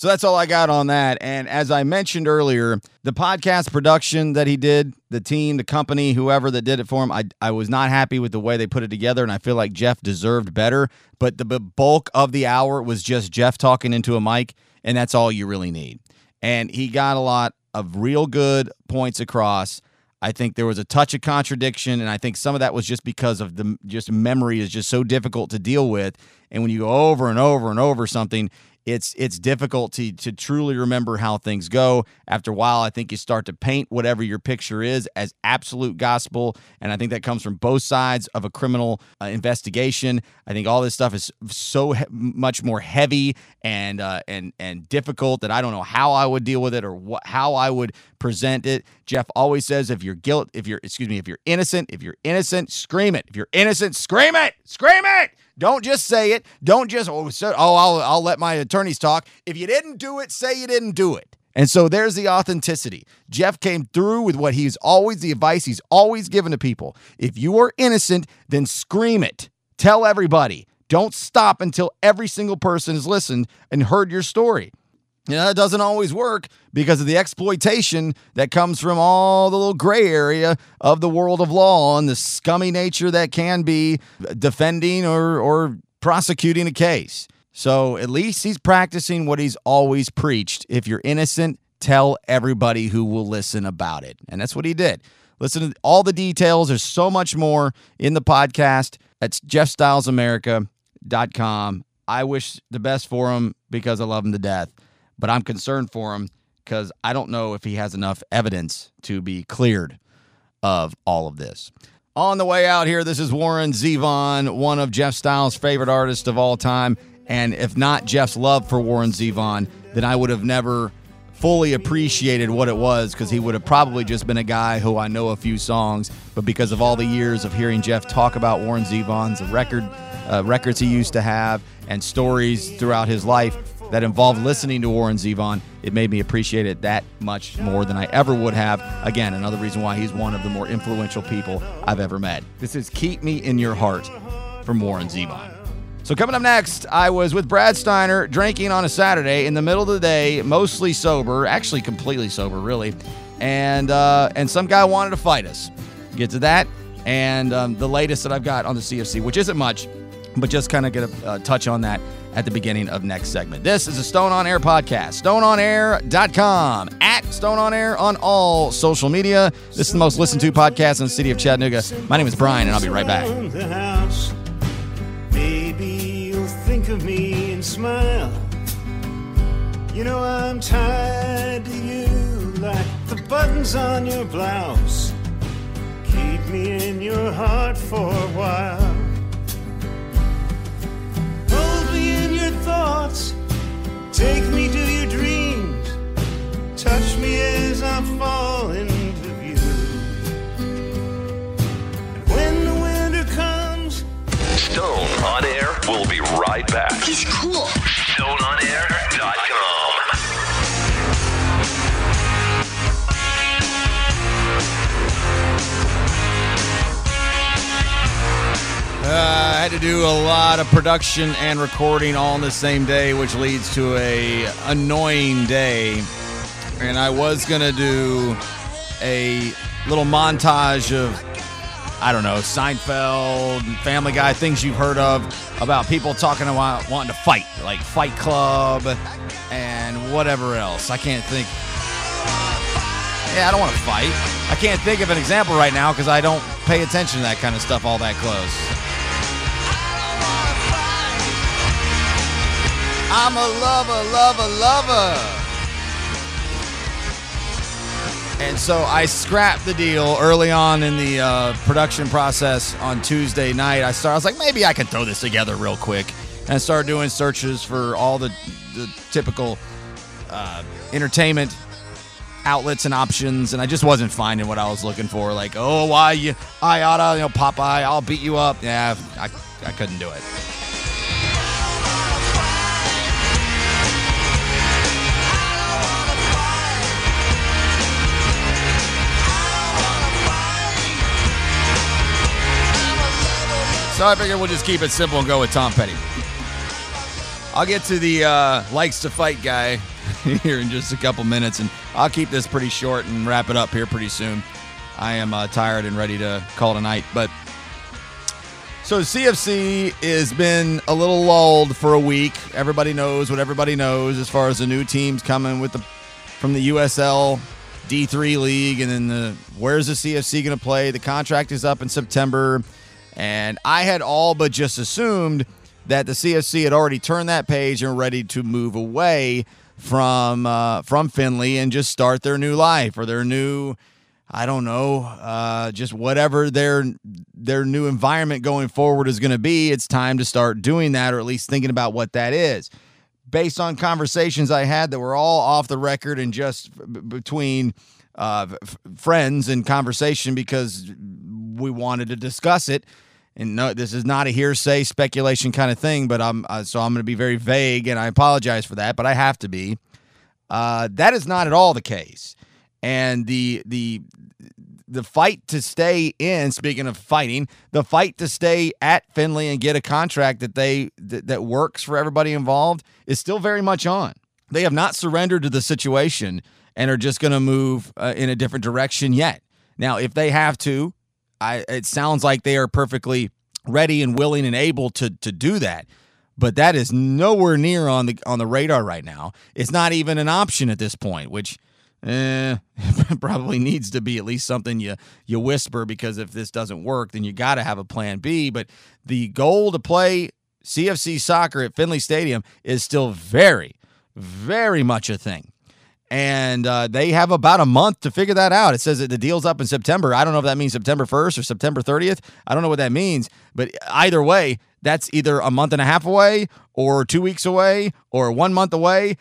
So that's all I got on that. And as I mentioned earlier, the podcast production that he did, the team, the company, whoever that did it for him, I, I was not happy with the way they put it together. And I feel like Jeff deserved better. But the bulk of the hour was just Jeff talking into a mic. And that's all you really need. And he got a lot of real good points across. I think there was a touch of contradiction, and I think some of that was just because of the just memory is just so difficult to deal with. And when you go over and over and over something, it's it's difficult to to truly remember how things go. After a while, I think you start to paint whatever your picture is as absolute gospel, and I think that comes from both sides of a criminal uh, investigation. I think all this stuff is so he- much more heavy and uh, and and difficult that I don't know how I would deal with it or what how I would present it. Jeff always says if you're guilt, if you're excuse me, if you're innocent, if you're innocent, scream it. If you're innocent, scream it, scream it. Don't just say it. Don't just oh, so, oh I'll I'll let my attorneys talk. If you didn't do it, say you didn't do it. And so there's the authenticity. Jeff came through with what he's always the advice he's always given to people. If you are innocent, then scream it. Tell everybody. Don't stop until every single person has listened and heard your story. You know, that doesn't always work because of the exploitation that comes from all the little gray area of the world of law and the scummy nature that can be defending or, or prosecuting a case. So at least he's practicing what he's always preached. If you're innocent, tell everybody who will listen about it. And that's what he did. Listen to all the details. There's so much more in the podcast. That's jeffstylesamerica.com. I wish the best for him because I love him to death but I'm concerned for him because I don't know if he has enough evidence to be cleared of all of this. On the way out here, this is Warren Zevon, one of Jeff Styles' favorite artists of all time. And if not Jeff's love for Warren Zevon, then I would have never fully appreciated what it was because he would have probably just been a guy who I know a few songs, but because of all the years of hearing Jeff talk about Warren Zevon's record, uh, records he used to have, and stories throughout his life, that involved listening to Warren Zevon, it made me appreciate it that much more than I ever would have. Again, another reason why he's one of the more influential people I've ever met. This is Keep Me in Your Heart from Warren Zevon. So coming up next, I was with Brad Steiner drinking on a Saturday in the middle of the day, mostly sober, actually completely sober, really, and uh, and some guy wanted to fight us. Get to that, and um, the latest that I've got on the CFC, which isn't much, but just kind of get a uh, touch on that at the beginning of next segment. This is a Stone on Air podcast. StoneOnAir.com. At Stone on Air on all social media. This is the most listened to podcast in the city of Chattanooga. My name is Brian, and I'll be right back. You know I'm to you like the buttons on your blouse. Keep me in your heart for a while. Your thoughts. Take me to your dreams. Touch me as I fall into view. And when the winter comes, Stone on Air will be right back. He's cool. StoneOnAir.com. Uh, I had to do a lot of production and recording all on the same day, which leads to a annoying day. And I was gonna do a little montage of I don't know Seinfeld, Family Guy, things you've heard of about people talking about wanting to fight, like Fight Club and whatever else. I can't think. Yeah, I don't want to fight. I can't think of an example right now because I don't pay attention to that kind of stuff all that close. I'm a lover, lover, lover. And so I scrapped the deal early on in the uh, production process on Tuesday night. I started, I was like, maybe I can throw this together real quick. And I started doing searches for all the, the typical uh, entertainment outlets and options, and I just wasn't finding what I was looking for. Like, oh, why you, I oughta, you know, Popeye, I'll beat you up. Yeah, I, I couldn't do it. So I figured we'll just keep it simple and go with Tom Petty. I'll get to the uh, likes to fight guy here in just a couple minutes, and I'll keep this pretty short and wrap it up here pretty soon. I am uh, tired and ready to call tonight, but so CFC has been a little lulled for a week. Everybody knows what everybody knows as far as the new teams coming with the from the USL D3 league, and then the where's the CFC going to play? The contract is up in September, and I had all but just assumed that the CFC had already turned that page and ready to move away from uh, from Finley and just start their new life or their new I don't know, uh, just whatever their their new environment going forward is going to be. It's time to start doing that, or at least thinking about what that is. Based on conversations I had that were all off the record and just b- between uh, f- friends and conversation because we wanted to discuss it. And no, this is not a hearsay speculation kind of thing, but I'm uh, so I'm going to be very vague, and I apologize for that, but I have to be. Uh, that is not at all the case and the the the fight to stay in speaking of fighting the fight to stay at Finley and get a contract that they that, that works for everybody involved is still very much on they have not surrendered to the situation and are just going to move uh, in a different direction yet now if they have to I it sounds like they are perfectly ready and willing and able to to do that but that is nowhere near on the on the radar right now it's not even an option at this point which eh, probably needs to be at least something you you whisper because if this doesn't work, then you got to have a plan B. But the goal to play CFC soccer at Finley Stadium is still very, very much a thing. And uh, they have about a month to figure that out. It says that the deal's up in September. I don't know if that means September 1st or September 30th. I don't know what that means. But either way, that's either a month and a half away or two weeks away or one month away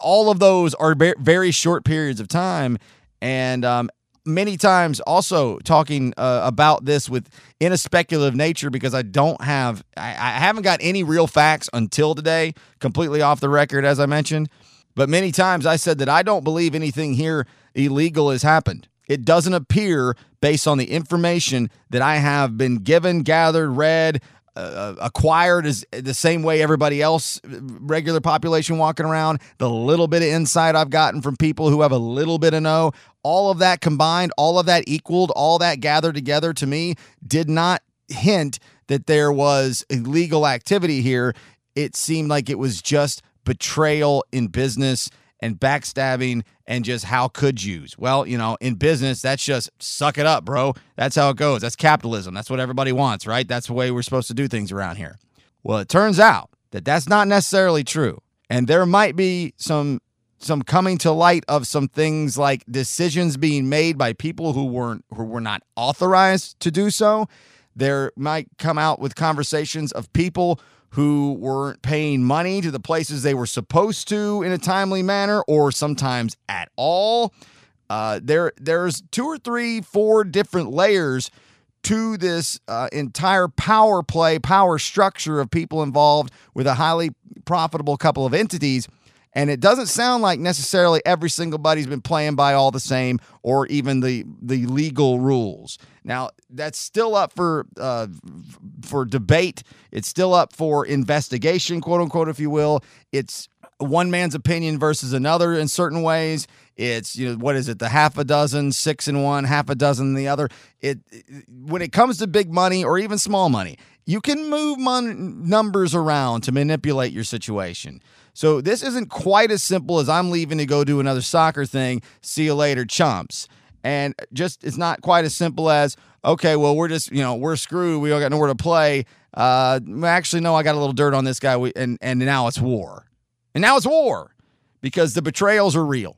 all of those are very short periods of time and um, many times also talking uh, about this with in a speculative nature because i don't have I, I haven't got any real facts until today completely off the record as i mentioned but many times i said that i don't believe anything here illegal has happened. It doesn't appear based on the information that i have been given gathered read uh, acquired is the same way everybody else regular population walking around the little bit of insight i've gotten from people who have a little bit of know all of that combined all of that equaled all that gathered together to me did not hint that there was illegal activity here. It seemed like it was just betrayal in business and backstabbing and just how could yous. Well, you know, in business, that's just suck it up, bro. That's how it goes. That's capitalism. That's what everybody wants, right? That's the way we're supposed to do things around here. Well, it turns out that that's not necessarily true. And there might be some some coming to light of some things like decisions being made by people who weren't who were not authorized to do so. There might come out with conversations of people who weren't paying money to the places they were supposed to in a timely manner or sometimes at all. Uh, there, there's two or three, four different layers to this uh, entire power play, power structure of people involved with a highly profitable couple of entities. And it doesn't sound like necessarily every single body's been playing by all the same or even the the legal rules. Now that's still up for uh, for debate. It's still up for investigation, quote unquote, if you will. It's one man's opinion versus another in certain ways. It's you know what is it? The half a dozen, six in one, half a dozen the other. It when it comes to big money or even small money, you can move mon- numbers around to manipulate your situation. So this isn't quite as simple as I'm leaving to go do another soccer thing. See you later, chumps. And just it's not quite as simple as okay, well we're just you know we're screwed. We don't got nowhere to play. Uh, actually, no, I got a little dirt on this guy. We, and and now it's war, and now it's war because the betrayals are real.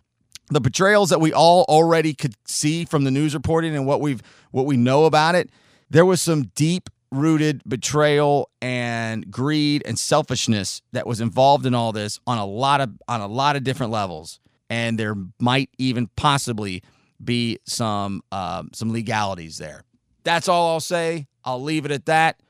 The betrayals that we all already could see from the news reporting and what we've what we know about it. There was some deep rooted betrayal and greed and selfishness that was involved in all this on a lot of on a lot of different levels and there might even possibly be some uh, some legalities there. That's all i'll say. I'll leave it at that.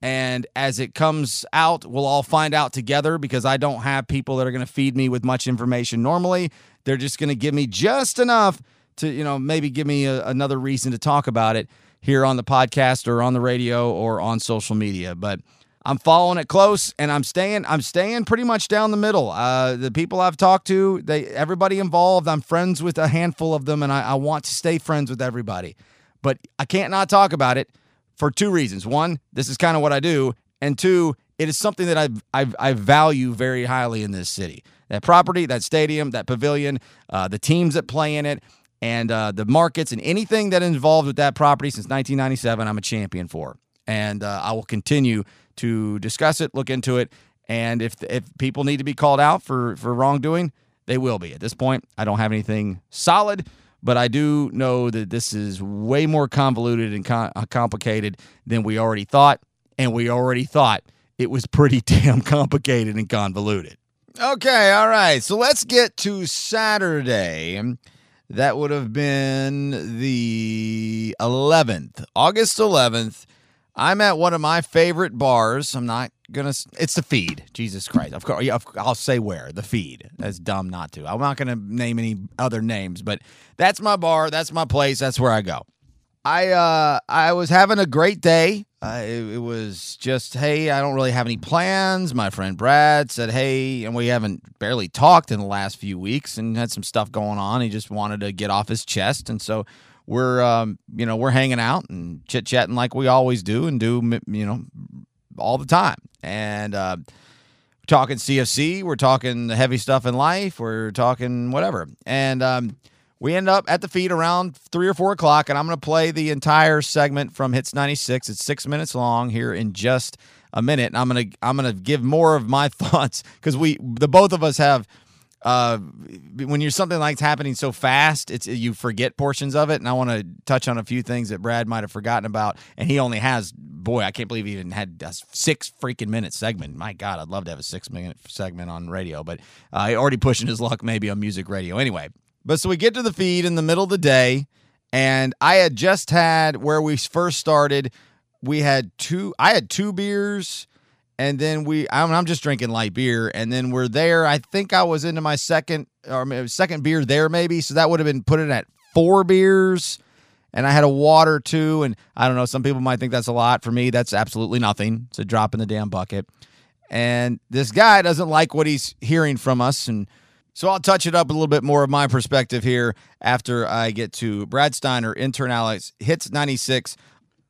And as it comes out we'll all find out together because i don't have people that are going to feed me with much information normally. They're just going to give me just enough to you know maybe give me a, another reason to talk about it here on the podcast or on the radio or on social media. But I'm following it close, and I'm staying. I'm staying pretty much down the middle. Uh, the people I've talked to, they everybody involved. I'm friends with a handful of them, and I, I want to stay friends with everybody. But I can't not talk about it for two reasons. One, this is kind of what I do, and two, it is something that I I I value very highly in this city. That property, that stadium, that pavilion, uh, the teams that play in it, and uh, the markets, and anything that involved with that property since 1997, I'm a champion for, and uh, I will continue to discuss it, look into it, and if if people need to be called out for for wrongdoing, they will be. At this point, I don't have anything solid. But I do know that this is way more convoluted and uh, complicated than we already thought. And we already thought it was pretty damn complicated and convoluted. Okay, all right. So let's get to Saturday. That would have been the 11th, August 11th. I'm at one of my favorite bars. I'm not gonna. It's the feed. Jesus Christ. Of course, yeah, I'll say where the feed. That's dumb not to. I'm not gonna name any other names, but that's my bar. That's my place. That's where I go. I uh I was having a great day. Uh, it, it was just hey, I don't really have any plans. My friend Brad said hey, and we haven't barely talked in the last few weeks, and had some stuff going on. He just wanted to get off his chest, and so we're um, you know we're hanging out and chit chatting like we always do and do you know all the time. And uh, talking CFC we're talking the heavy stuff in life we're talking whatever. And um, we end up at the feed around three or four o'clock and I'm going to play the entire segment from Hits 96 it's six minutes long here in just a minute and I'm going to I'm to give more of my thoughts because we the both of us have uh, when you're something like it's happening so fast, it's you forget portions of it. And I want to touch on a few things that Brad might have forgotten about. And he only has, boy, I can't believe he even had a six freaking minute segment. My God, I'd love to have a six minute segment on radio, but uh, already pushing his luck maybe on music radio. Anyway, but so we get to the feed in the middle of the day, and I had just had where we first started. We had two. I had two beers and then we I'm, I'm, just drinking light beer. And then we're there. I think i was into my second or second beer there maybe. So that would have been put in at four beers. And i had a water too. And i don't know some people might think that's a lot. For me that's absolutely nothing. It's a drop in the damn bucket. And this guy doesn't like what he's hearing from us. And so I'll touch it up a little bit more of my perspective here after I get to Brad Steiner, intern Alex, hits 96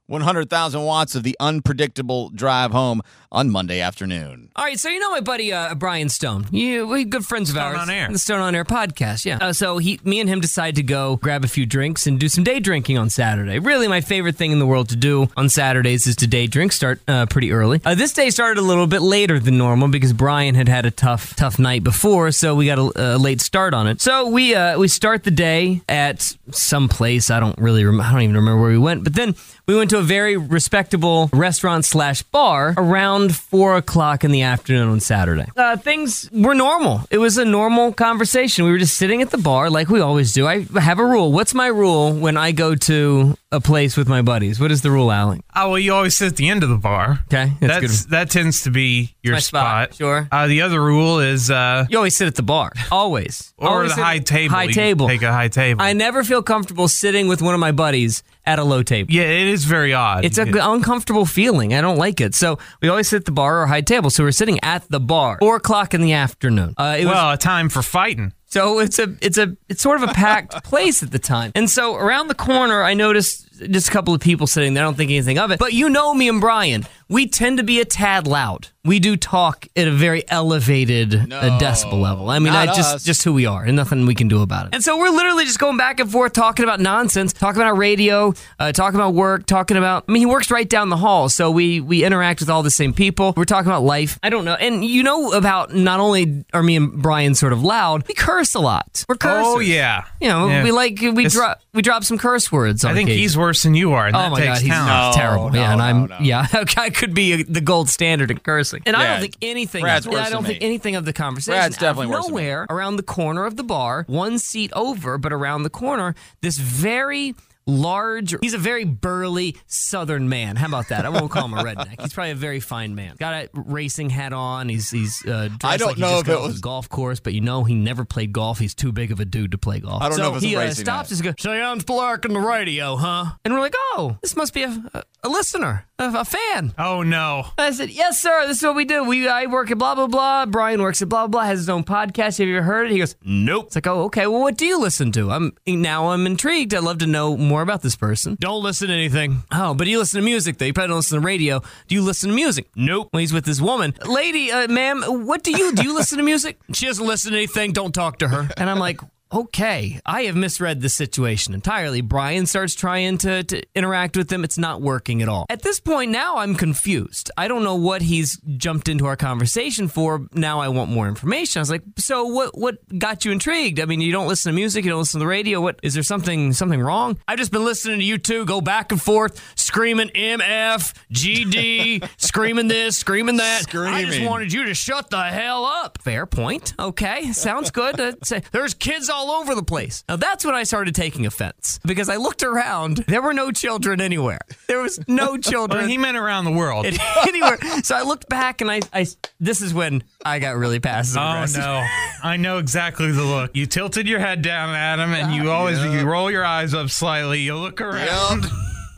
100,000 watts of the unpredictable drive home on Monday afternoon. All right, so you know my buddy uh, Brian Stone. You, we good friends of Stone ours. on Air. The Stone on Air podcast, yeah. Uh, so he, me and him decide to go grab a few drinks and do some day drinking on Saturday. Really, my favorite thing in the world to do on Saturdays is to day drink. Start uh, pretty early. Uh, this day started a little bit later than normal because Brian had had a tough, tough night before, so we got a, a late start on it. So we uh, we start the day at some place. I don't really, rem- I don't even remember where we went, but then we went to a very respectable restaurant slash bar around four o'clock in the afternoon on Saturday. Uh, things were normal. It was a normal conversation. We were just sitting at the bar like we always do. I have a rule. What's my rule when I go to a place with my buddies? What is the rule, Alec? Oh well, you always sit at the end of the bar. Okay, that's, that's good. that tends to be your My spot, sure. Uh, the other rule is uh, You always sit at the bar. Always. or Always the high table. High You table. Take a high table. I never feel comfortable sitting with one of my buddies at a low table. yeah, it is very odd. It's an uncomfortable feeling. I don't like it. So we always sit at the bar or high table. So we're sitting at the bar. Four o'clock in the afternoon. Uh, it was well, a time for fighting. so it's a it's a it's sort of a packed place at the time. And so around the corner, I noticed just a couple of people sitting there. I don't think anything of it. But you know me and Brian, we tend to be a tad loud. We do talk at a very elevated uh, decibel level. I mean, I just us. just who we are, and nothing we can do about it. And so we're literally just going back and forth, talking about nonsense, talking about radio, uh, talking about work, talking about. I mean, he works right down the hall, so we we interact with all the same people. We're talking about life. I don't know, and you know about not only are me and Brian sort of loud, we curse a lot. We're cursers. Oh yeah. You know, Yeah. we like we drop we drop some curse words. On I think occasion. he's worse than you are, and Oh that my takes god, he's talent. terrible. No, yeah, and no, I'm no. yeah, I could be the gold standard at cursing. And I don't think anything. Brad's of, worse I don't than think me. anything of the conversation. Brad's Out of definitely worse than me. nowhere around the corner of the bar, one seat over, but around the corner, this very large. He's a very burly Southern man. How about that? I won't call him a redneck. He's probably a very fine man. Got a racing hat on. He's he's uh, dressed I don't like he know just if got it off was- the golf course, but you know he never played golf. He's too big of a dude to play golf. I don't so know if it's a he uh, racing stops hat. and goes, Cheyenne's Clark on the radio, huh? And we're like, oh, this must be a, a, a listener, a, a fan. Oh no. I said, yes, sir. This is what we do. We I work at blah blah blah. Brian works at blah blah blah. Has his own podcast. Have you ever heard it? He goes, nope. It's like, oh, okay. Well, what do you listen to? I'm now I'm intrigued. I'd love to know more about this person. Don't listen to anything. Oh, but you listen to music though. You probably don't listen to radio. Do you listen to music? Nope. Well, he's with this woman, lady, uh, ma'am. What do you do? You listen to music? She doesn't listen to anything. Don't talk to her. And I'm like. Okay, I have misread the situation entirely. Brian starts trying to, to interact with them. It's not working at all. At this point, now I'm confused. I don't know what he's jumped into our conversation for. Now I want more information. I was like, so what? What got you intrigued? I mean, you don't listen to music, you don't listen to the radio. What is there something something wrong? I've just been listening to you two go back and forth, screaming MF, GD, screaming this, screaming that. I just wanted you to shut the hell up. Fair point. Okay, sounds good. Say, there's kids all over the place. Now that's when I started taking offense because I looked around. There were no children anywhere. There was no children. Well, he meant around the world. anywhere. So I looked back and I, I, this is when I got really passive Oh aggressive. no! I know exactly the look. You tilted your head down at him, and you always you roll your eyes up slightly. You look around,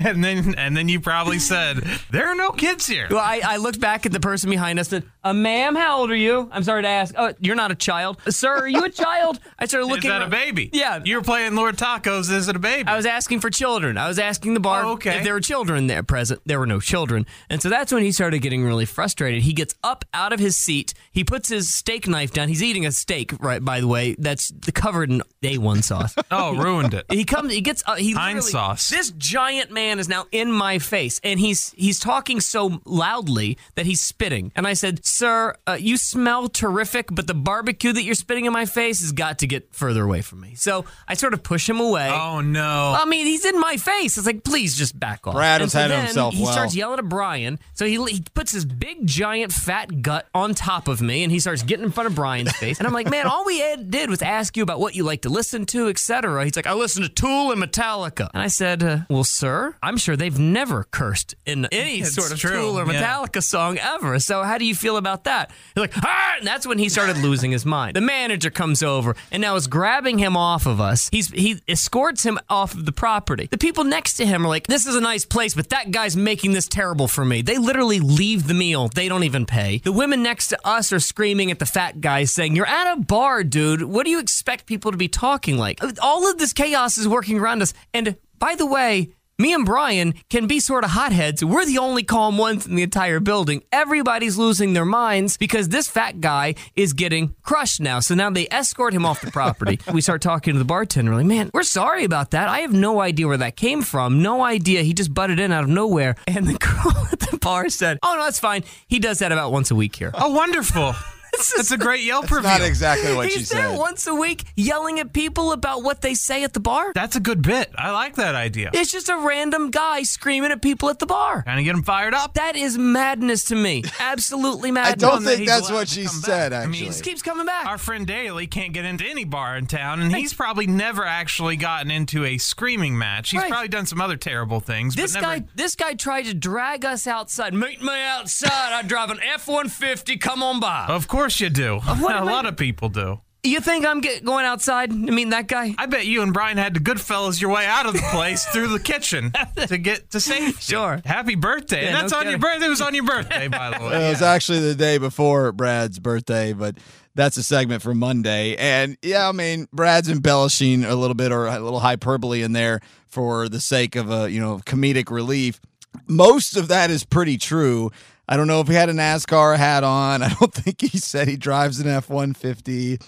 and then and then you probably said, "There are no kids here." Well, I, I looked back at the person behind us and, uh, ma'am, how old are you? I'm sorry to ask. Oh, you're not a child. Sir, are you a child? I started looking. Is that a baby? Yeah. You were playing Lord Tacos. Is it a baby? I was asking for children. I was asking the bar Oh, okay. if there were children there present. There were no children. And so that's when he started getting really frustrated. He gets up out of his seat. He puts his steak knife down. He's eating a steak, right, by the way, that's covered in A1 sauce. oh, ruined it. He comes. He gets. Uh, he Heinz sauce. This giant man is now in my face, and he's he's talking so loudly that he's spitting. And I said, "Sir, uh, you smell terrific, but the barbecue that you're spitting in my face has got to get further away from me." So I sort of push him away. Oh no! I mean, he's in my face. It's like, please just back off. Brad And has so handled then himself He well. starts yelling at Brian. So he, he puts his big, giant, fat gut on top of me, and he starts getting in front of Brian's face. And I'm like, man, all we had, did was ask you about what you like to listen to, etc. He's like, I listen to Tool and Metallica. And I said, uh, well, sir, I'm sure they've never cursed in any It's sort of true, Tool or yeah. Metallica song ever. So how do you feel about that? He's like, ah! And that's when he started losing his mind. The manager comes over and now is grabbing him off of us. He's he escorts him off of the property. The people next to him are like, this is a nice place, but that guy's making this terrible for me. They literally leave the meal. They don't even pay. The women next to us are screaming at the fat guy saying, you're at a bar, dude. What do you expect people to be talking like? All of this chaos is working around us. And by the way, me and Brian can be sort of hotheads. We're the only calm ones in the entire building. Everybody's losing their minds because this fat guy is getting crushed now. So now they escort him off the property. we start talking to the bartender, like, man, we're sorry about that. I have no idea where that came from. No idea. He just butted in out of nowhere. And the girl at the bar said, oh, no, that's fine. He does that about once a week here. Oh, wonderful! That's a great Yelp review. Not exactly what she He's there said. once a week yelling at people about what they say at the bar. That's a good bit. I like that idea. It's just a random guy screaming at people at the bar. Trying to get them fired up. That is madness to me. Absolutely madness. I don't think he's that's what she said. back. I mean, Actually, He just keeps coming back. Our friend Daly can't get into any bar in town, and he's probably never actually gotten into a screaming match. He's Right. probably done some other terrible things. this but never, guy, this guy tried to drag us outside. Meet me outside. I drive an F one fifty. Come on by. Of course you do. what a am I- lot of people do. You think I'm get, going outside? I mean, that guy. I bet you and Brian had to Goodfellas your way out of the place through the kitchen to get to safety. Sure. Happy birthday. Yeah, and that's no on your kidding. birthday. It was on your birthday, by the way. It was actually the day before Brad's birthday, but that's a segment for Monday. And yeah, I mean, Brad's embellishing a little bit or a little hyperbole in there for the sake of a, you know, comedic relief. Most of that is pretty true. I don't know if he had a NASCAR hat on. I don't think he said he drives an F 150.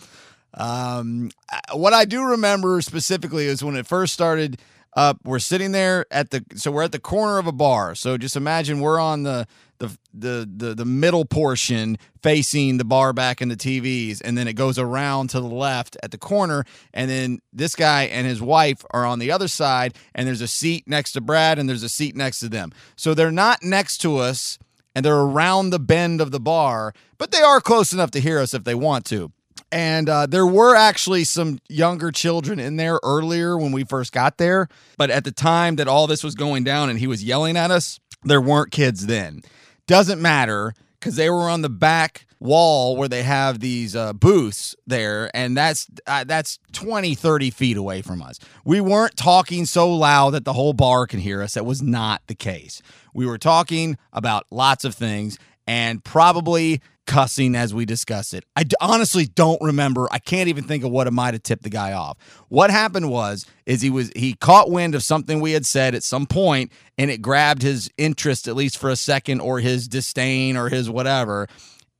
Um, what I do remember specifically is when it first started up, we're sitting there at the so we're at the corner of a bar. So just imagine we're on the the the the, the middle portion facing the bar back in the TVs, and then it goes around to the left at the corner, and then this guy and his wife are on the other side, and there's a seat next to Brad, and there's a seat next to them. So they're not next to us, and they're around the bend of the bar, but they are close enough to hear us if they want to And uh, there were actually some younger children in there earlier when we first got there. But at the time that all this was going down and he was yelling at us, there weren't kids then. Doesn't matter because they were on the back wall where they have these uh, booths there and that's uh, that's 20 30 feet away from us. We weren't talking so loud that the whole bar can hear us. That was not the case. We were talking about lots of things and probably cussing as we discussed it. I d- honestly don't remember. I can't even think of what might have tipped the guy off. What happened was is he was he caught wind of something we had said at some point and it grabbed his interest at least for a second or his disdain or his whatever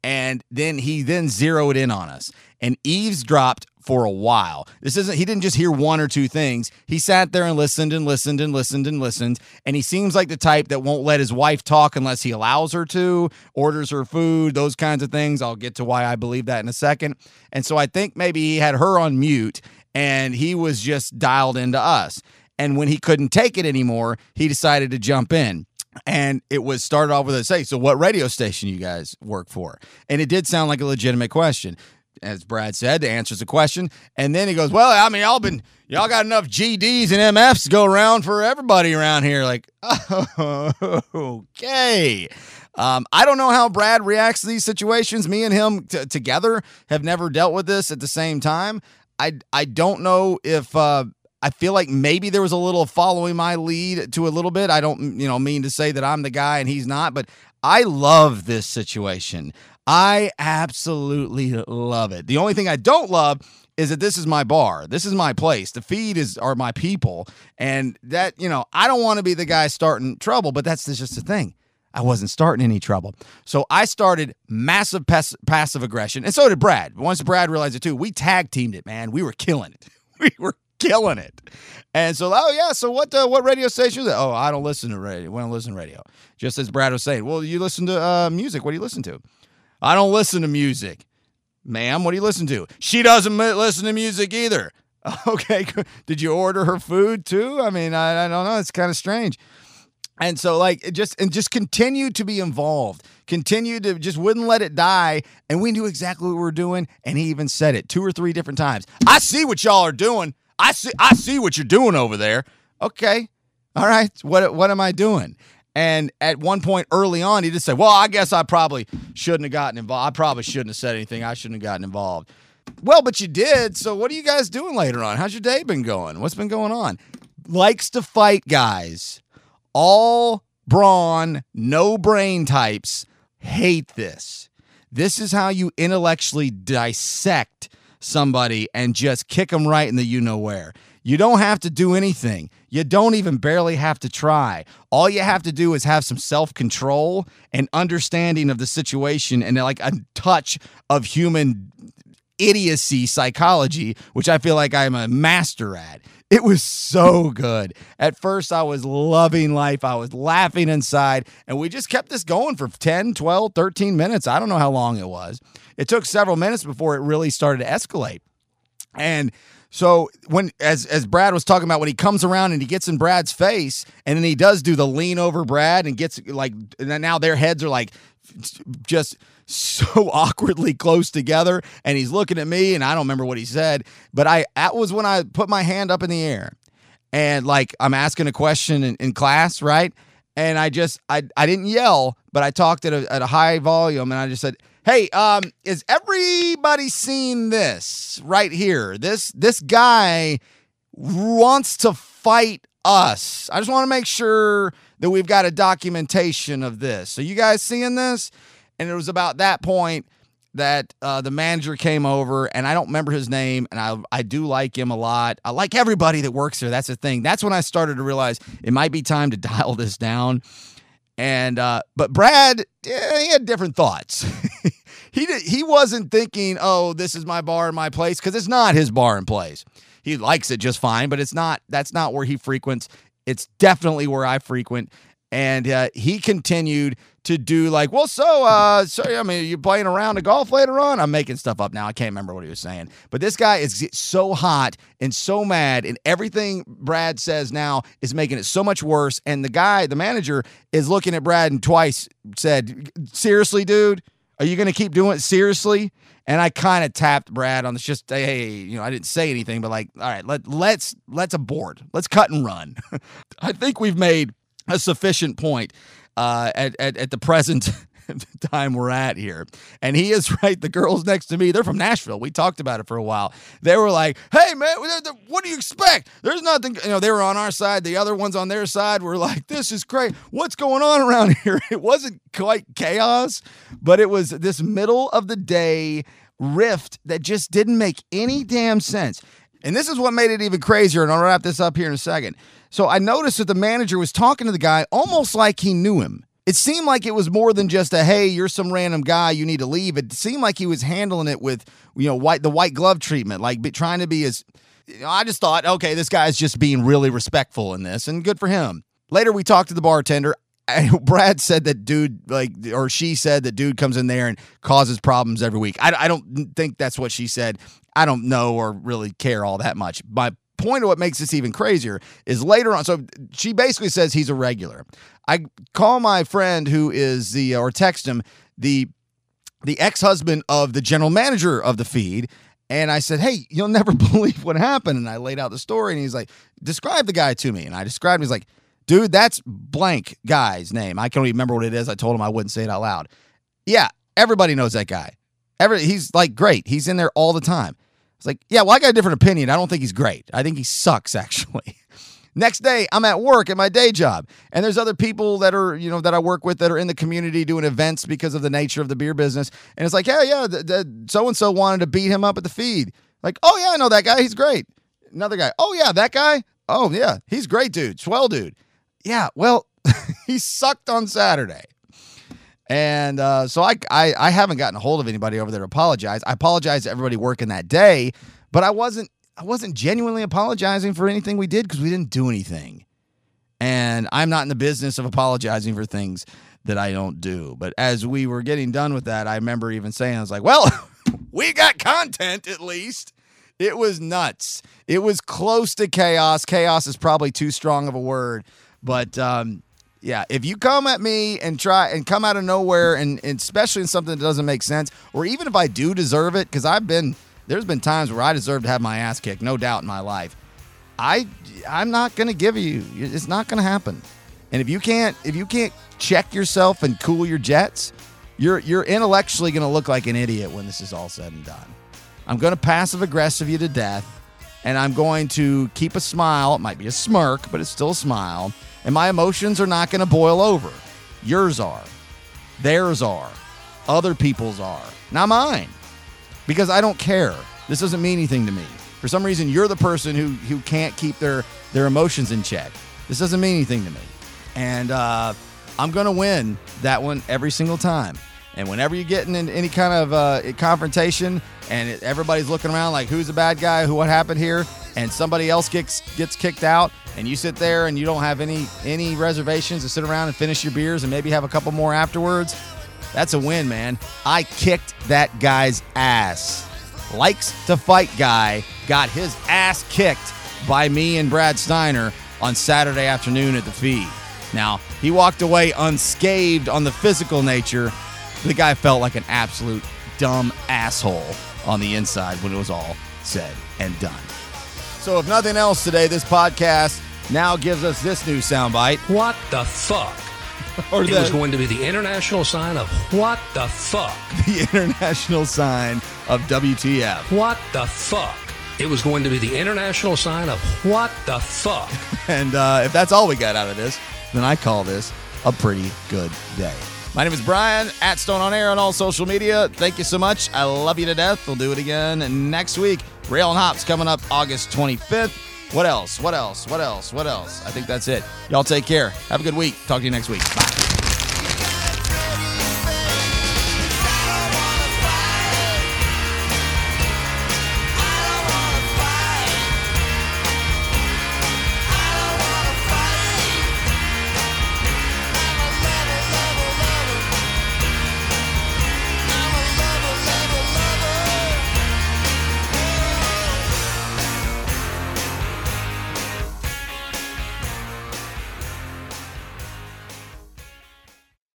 and then he then zeroed in on us and eavesdropped for a while. This isn't he didn't just hear one or two things. He sat there and listened and listened and listened and listened and he seems like the type that won't let his wife talk unless he allows her to, orders her food, those kinds of things. I'll get to why I believe that in a second. And so I think maybe he had her on mute and he was just dialed into us. And when he couldn't take it anymore, he decided to jump in and it was started off with a say so what radio station you guys work for and it did sound like a legitimate question as brad said answers the question and then he goes well i mean y'all been y'all got enough gds and mfs to go around for everybody around here like okay um, I don't know how Brad reacts to these situations. Me and him t- together have never dealt with this at the same time. I I don't know if uh, I feel like maybe there was a little following my lead to a little bit. I don't, you know, mean to say that I'm the guy and he's not, but I love this situation. I absolutely love it. The only thing I don't love is that this is my bar. This is my place. The feed is are my people. And that, you know, I don't want to be the guy starting trouble, but that's just the thing. I wasn't starting any trouble. So I started massive pass- passive aggression. And so did Brad. Once Brad realized it too, we tag teamed it, man. We were killing it. We were killing it. And so, oh yeah, so what uh, what radio station is it? Oh, I don't listen to radio. We don't listen to radio. Just as Brad was saying, well, you listen to uh, music. What do you listen to? I don't listen to music. Ma'am, what do you listen to? She doesn't listen to music either. Okay, did you order her food too? I mean, I, I don't know. It's kind of strange. And so, like, just and just continue to be involved. Continued to just wouldn't let it die. And we knew exactly what we were doing. And he even said it two or three different times. I see what y'all are doing. I see I see what you're doing over there. Okay. All right. What what am I doing? And at one point early on, he just said, Well, I guess I probably shouldn't have gotten involved. I probably shouldn't have said anything. I shouldn't have gotten involved. Well, but you did. So what are you guys doing later on? How's your day been going? What's been going on? Likes to fight guys. All brawn, no brain types hate this. This is how you intellectually dissect somebody and just kick them right in the you know where. You don't have to do anything. You don't even barely have to try. All you have to do is have some self control and understanding of the situation and like a touch of human idiocy psychology, which I feel like I'm a master at. It was so good. At first, I was loving life. I was laughing inside, and we just kept this going for 10, 12, 13 minutes. I don't know how long it was. It took several minutes before it really started to escalate. And so when as as Brad was talking about when he comes around and he gets in Brad's face and then he does do the lean over Brad and gets like and now their heads are like just so awkwardly close together and he's looking at me and I don't remember what he said but I that was when I put my hand up in the air and like I'm asking a question in, in class right? And I just I I didn't yell but I talked at a, at a high volume and I just said Hey, um, is everybody seen this right here? This this guy wants to fight us. I just want to make sure that we've got a documentation of this. So you guys seeing this? And it was about that point that uh, the manager came over, and I don't remember his name, and I I do like him a lot. I like everybody that works there. That's the thing. That's when I started to realize it might be time to dial this down. And uh, but Brad, yeah, he had different thoughts. he did, he wasn't thinking, "Oh, this is my bar and my place," because it's not his bar and place. He likes it just fine, but it's not. That's not where he frequents. It's definitely where I frequent. And uh, he continued to do like, well, so, uh, so I mean, you're playing around the golf later on? I'm making stuff up now. I can't remember what he was saying. But this guy is so hot and so mad, and everything Brad says now is making it so much worse. And the guy, the manager, is looking at Brad and twice said, "Seriously, dude." Are you going to keep doing it seriously? And I kind of tapped Brad on the just hey, you know, I didn't say anything, but like, all right, let let's let's abort. Let's cut and run. I think we've made a sufficient point uh, at, at at the present time we're at here. And he is right. The girls next to me, they're from Nashville. We talked about it for a while. They were like, hey, man, what do you expect? There's nothing, you know, they were on our side. The other ones on their side were like, this is great. What's going on around here? It wasn't quite chaos, but it was this middle of the day rift that just didn't make any damn sense. And this is what made it even crazier. And I'll wrap this up here in a second. So I noticed that the manager was talking to the guy almost like he knew him. It seemed like it was more than just a hey, you're some random guy, you need to leave. It seemed like he was handling it with you know white the white glove treatment, like be, trying to be as. You know, I just thought, okay, this guy's just being really respectful in this, and good for him. Later, we talked to the bartender. Brad said that dude, like, or she said that dude comes in there and causes problems every week. I, I don't think that's what she said. I don't know or really care all that much. My point of what makes this even crazier is later on. So she basically says he's a regular. I call my friend who is the uh, or text him the the ex-husband of the general manager of the feed and I said, "Hey, you'll never believe what happened." And I laid out the story and he's like, "Describe the guy to me." And I described him. He's like, "Dude, that's blank guy's name. I can't remember what it is. I told him I wouldn't say it out loud." Yeah, everybody knows that guy. Every he's like great. He's in there all the time. It's like, yeah, well, I got a different opinion. I don't think he's great. I think he sucks, actually. Next day, I'm at work at my day job, and there's other people that are, you know, that I work with that are in the community doing events because of the nature of the beer business. And it's like, yeah, yeah, so and so wanted to beat him up at the feed. Like, oh yeah, I know that guy. He's great. Another guy. Oh yeah, that guy. Oh yeah, he's great, dude. Swell, dude. Yeah, well, he sucked on Saturday. And uh, so I, I I haven't gotten a hold of anybody over there to apologize. I apologize to everybody working that day, but I wasn't I wasn't genuinely apologizing for anything we did because we didn't do anything. And I'm not in the business of apologizing for things that I don't do. But as we were getting done with that, I remember even saying, I was like, well, we got content at least. It was nuts. It was close to chaos. Chaos is probably too strong of a word. But um, yeah, if you come at me and try and come out of nowhere, and, and especially in something that doesn't make sense, or even if I do deserve it, because I've been there's been times where I deserve to have my ass kicked, no doubt in my life. I I'm not to give you. It's not to happen. And if you can't if you can't check yourself and cool your jets, you're you're intellectually to look like an idiot when this is all said and done. I'm to passive aggressive you to death, and I'm going to keep a smile. It might be a smirk, but it's still a smile. And my emotions are not going to boil over. Yours are. Theirs are. Other people's are. Not mine because I don't care. This doesn't mean anything to me. For some reason, you're the person who who can't keep their their emotions in check. This doesn't mean anything to me, and uh, I'm gonna win that one every single time. And whenever you're getting in any kind of uh, confrontation, and it, everybody's looking around like who's the bad guy, who what happened here, and somebody else gets gets kicked out, and you sit there and you don't have any any reservations to sit around and finish your beers and maybe have a couple more afterwards, that's a win, man. I kicked that guy's ass. Likes to fight guy got his ass kicked by me and Brad Steiner on Saturday afternoon at the feed. Now, he walked away unscathed on the physical nature. The guy felt like an absolute dumb asshole on the inside when it was all said and done. So, if nothing else today, this podcast now gives us this new soundbite. What the fuck? or it was going to be the international sign of what the fuck. The international sign of WTF. What the fuck. It was going to be the international sign of what the fuck. and uh, if that's all we got out of this, then I call this a pretty good day. My name is Brian at Stone on Air on all social media. Thank you so much. I love you to death. We'll do it again next week. Rail and Hops coming up August 25th. What else? What else? What else? What else? I think that's it. Y'all take care. Have a good week. Talk to you next week. Bye.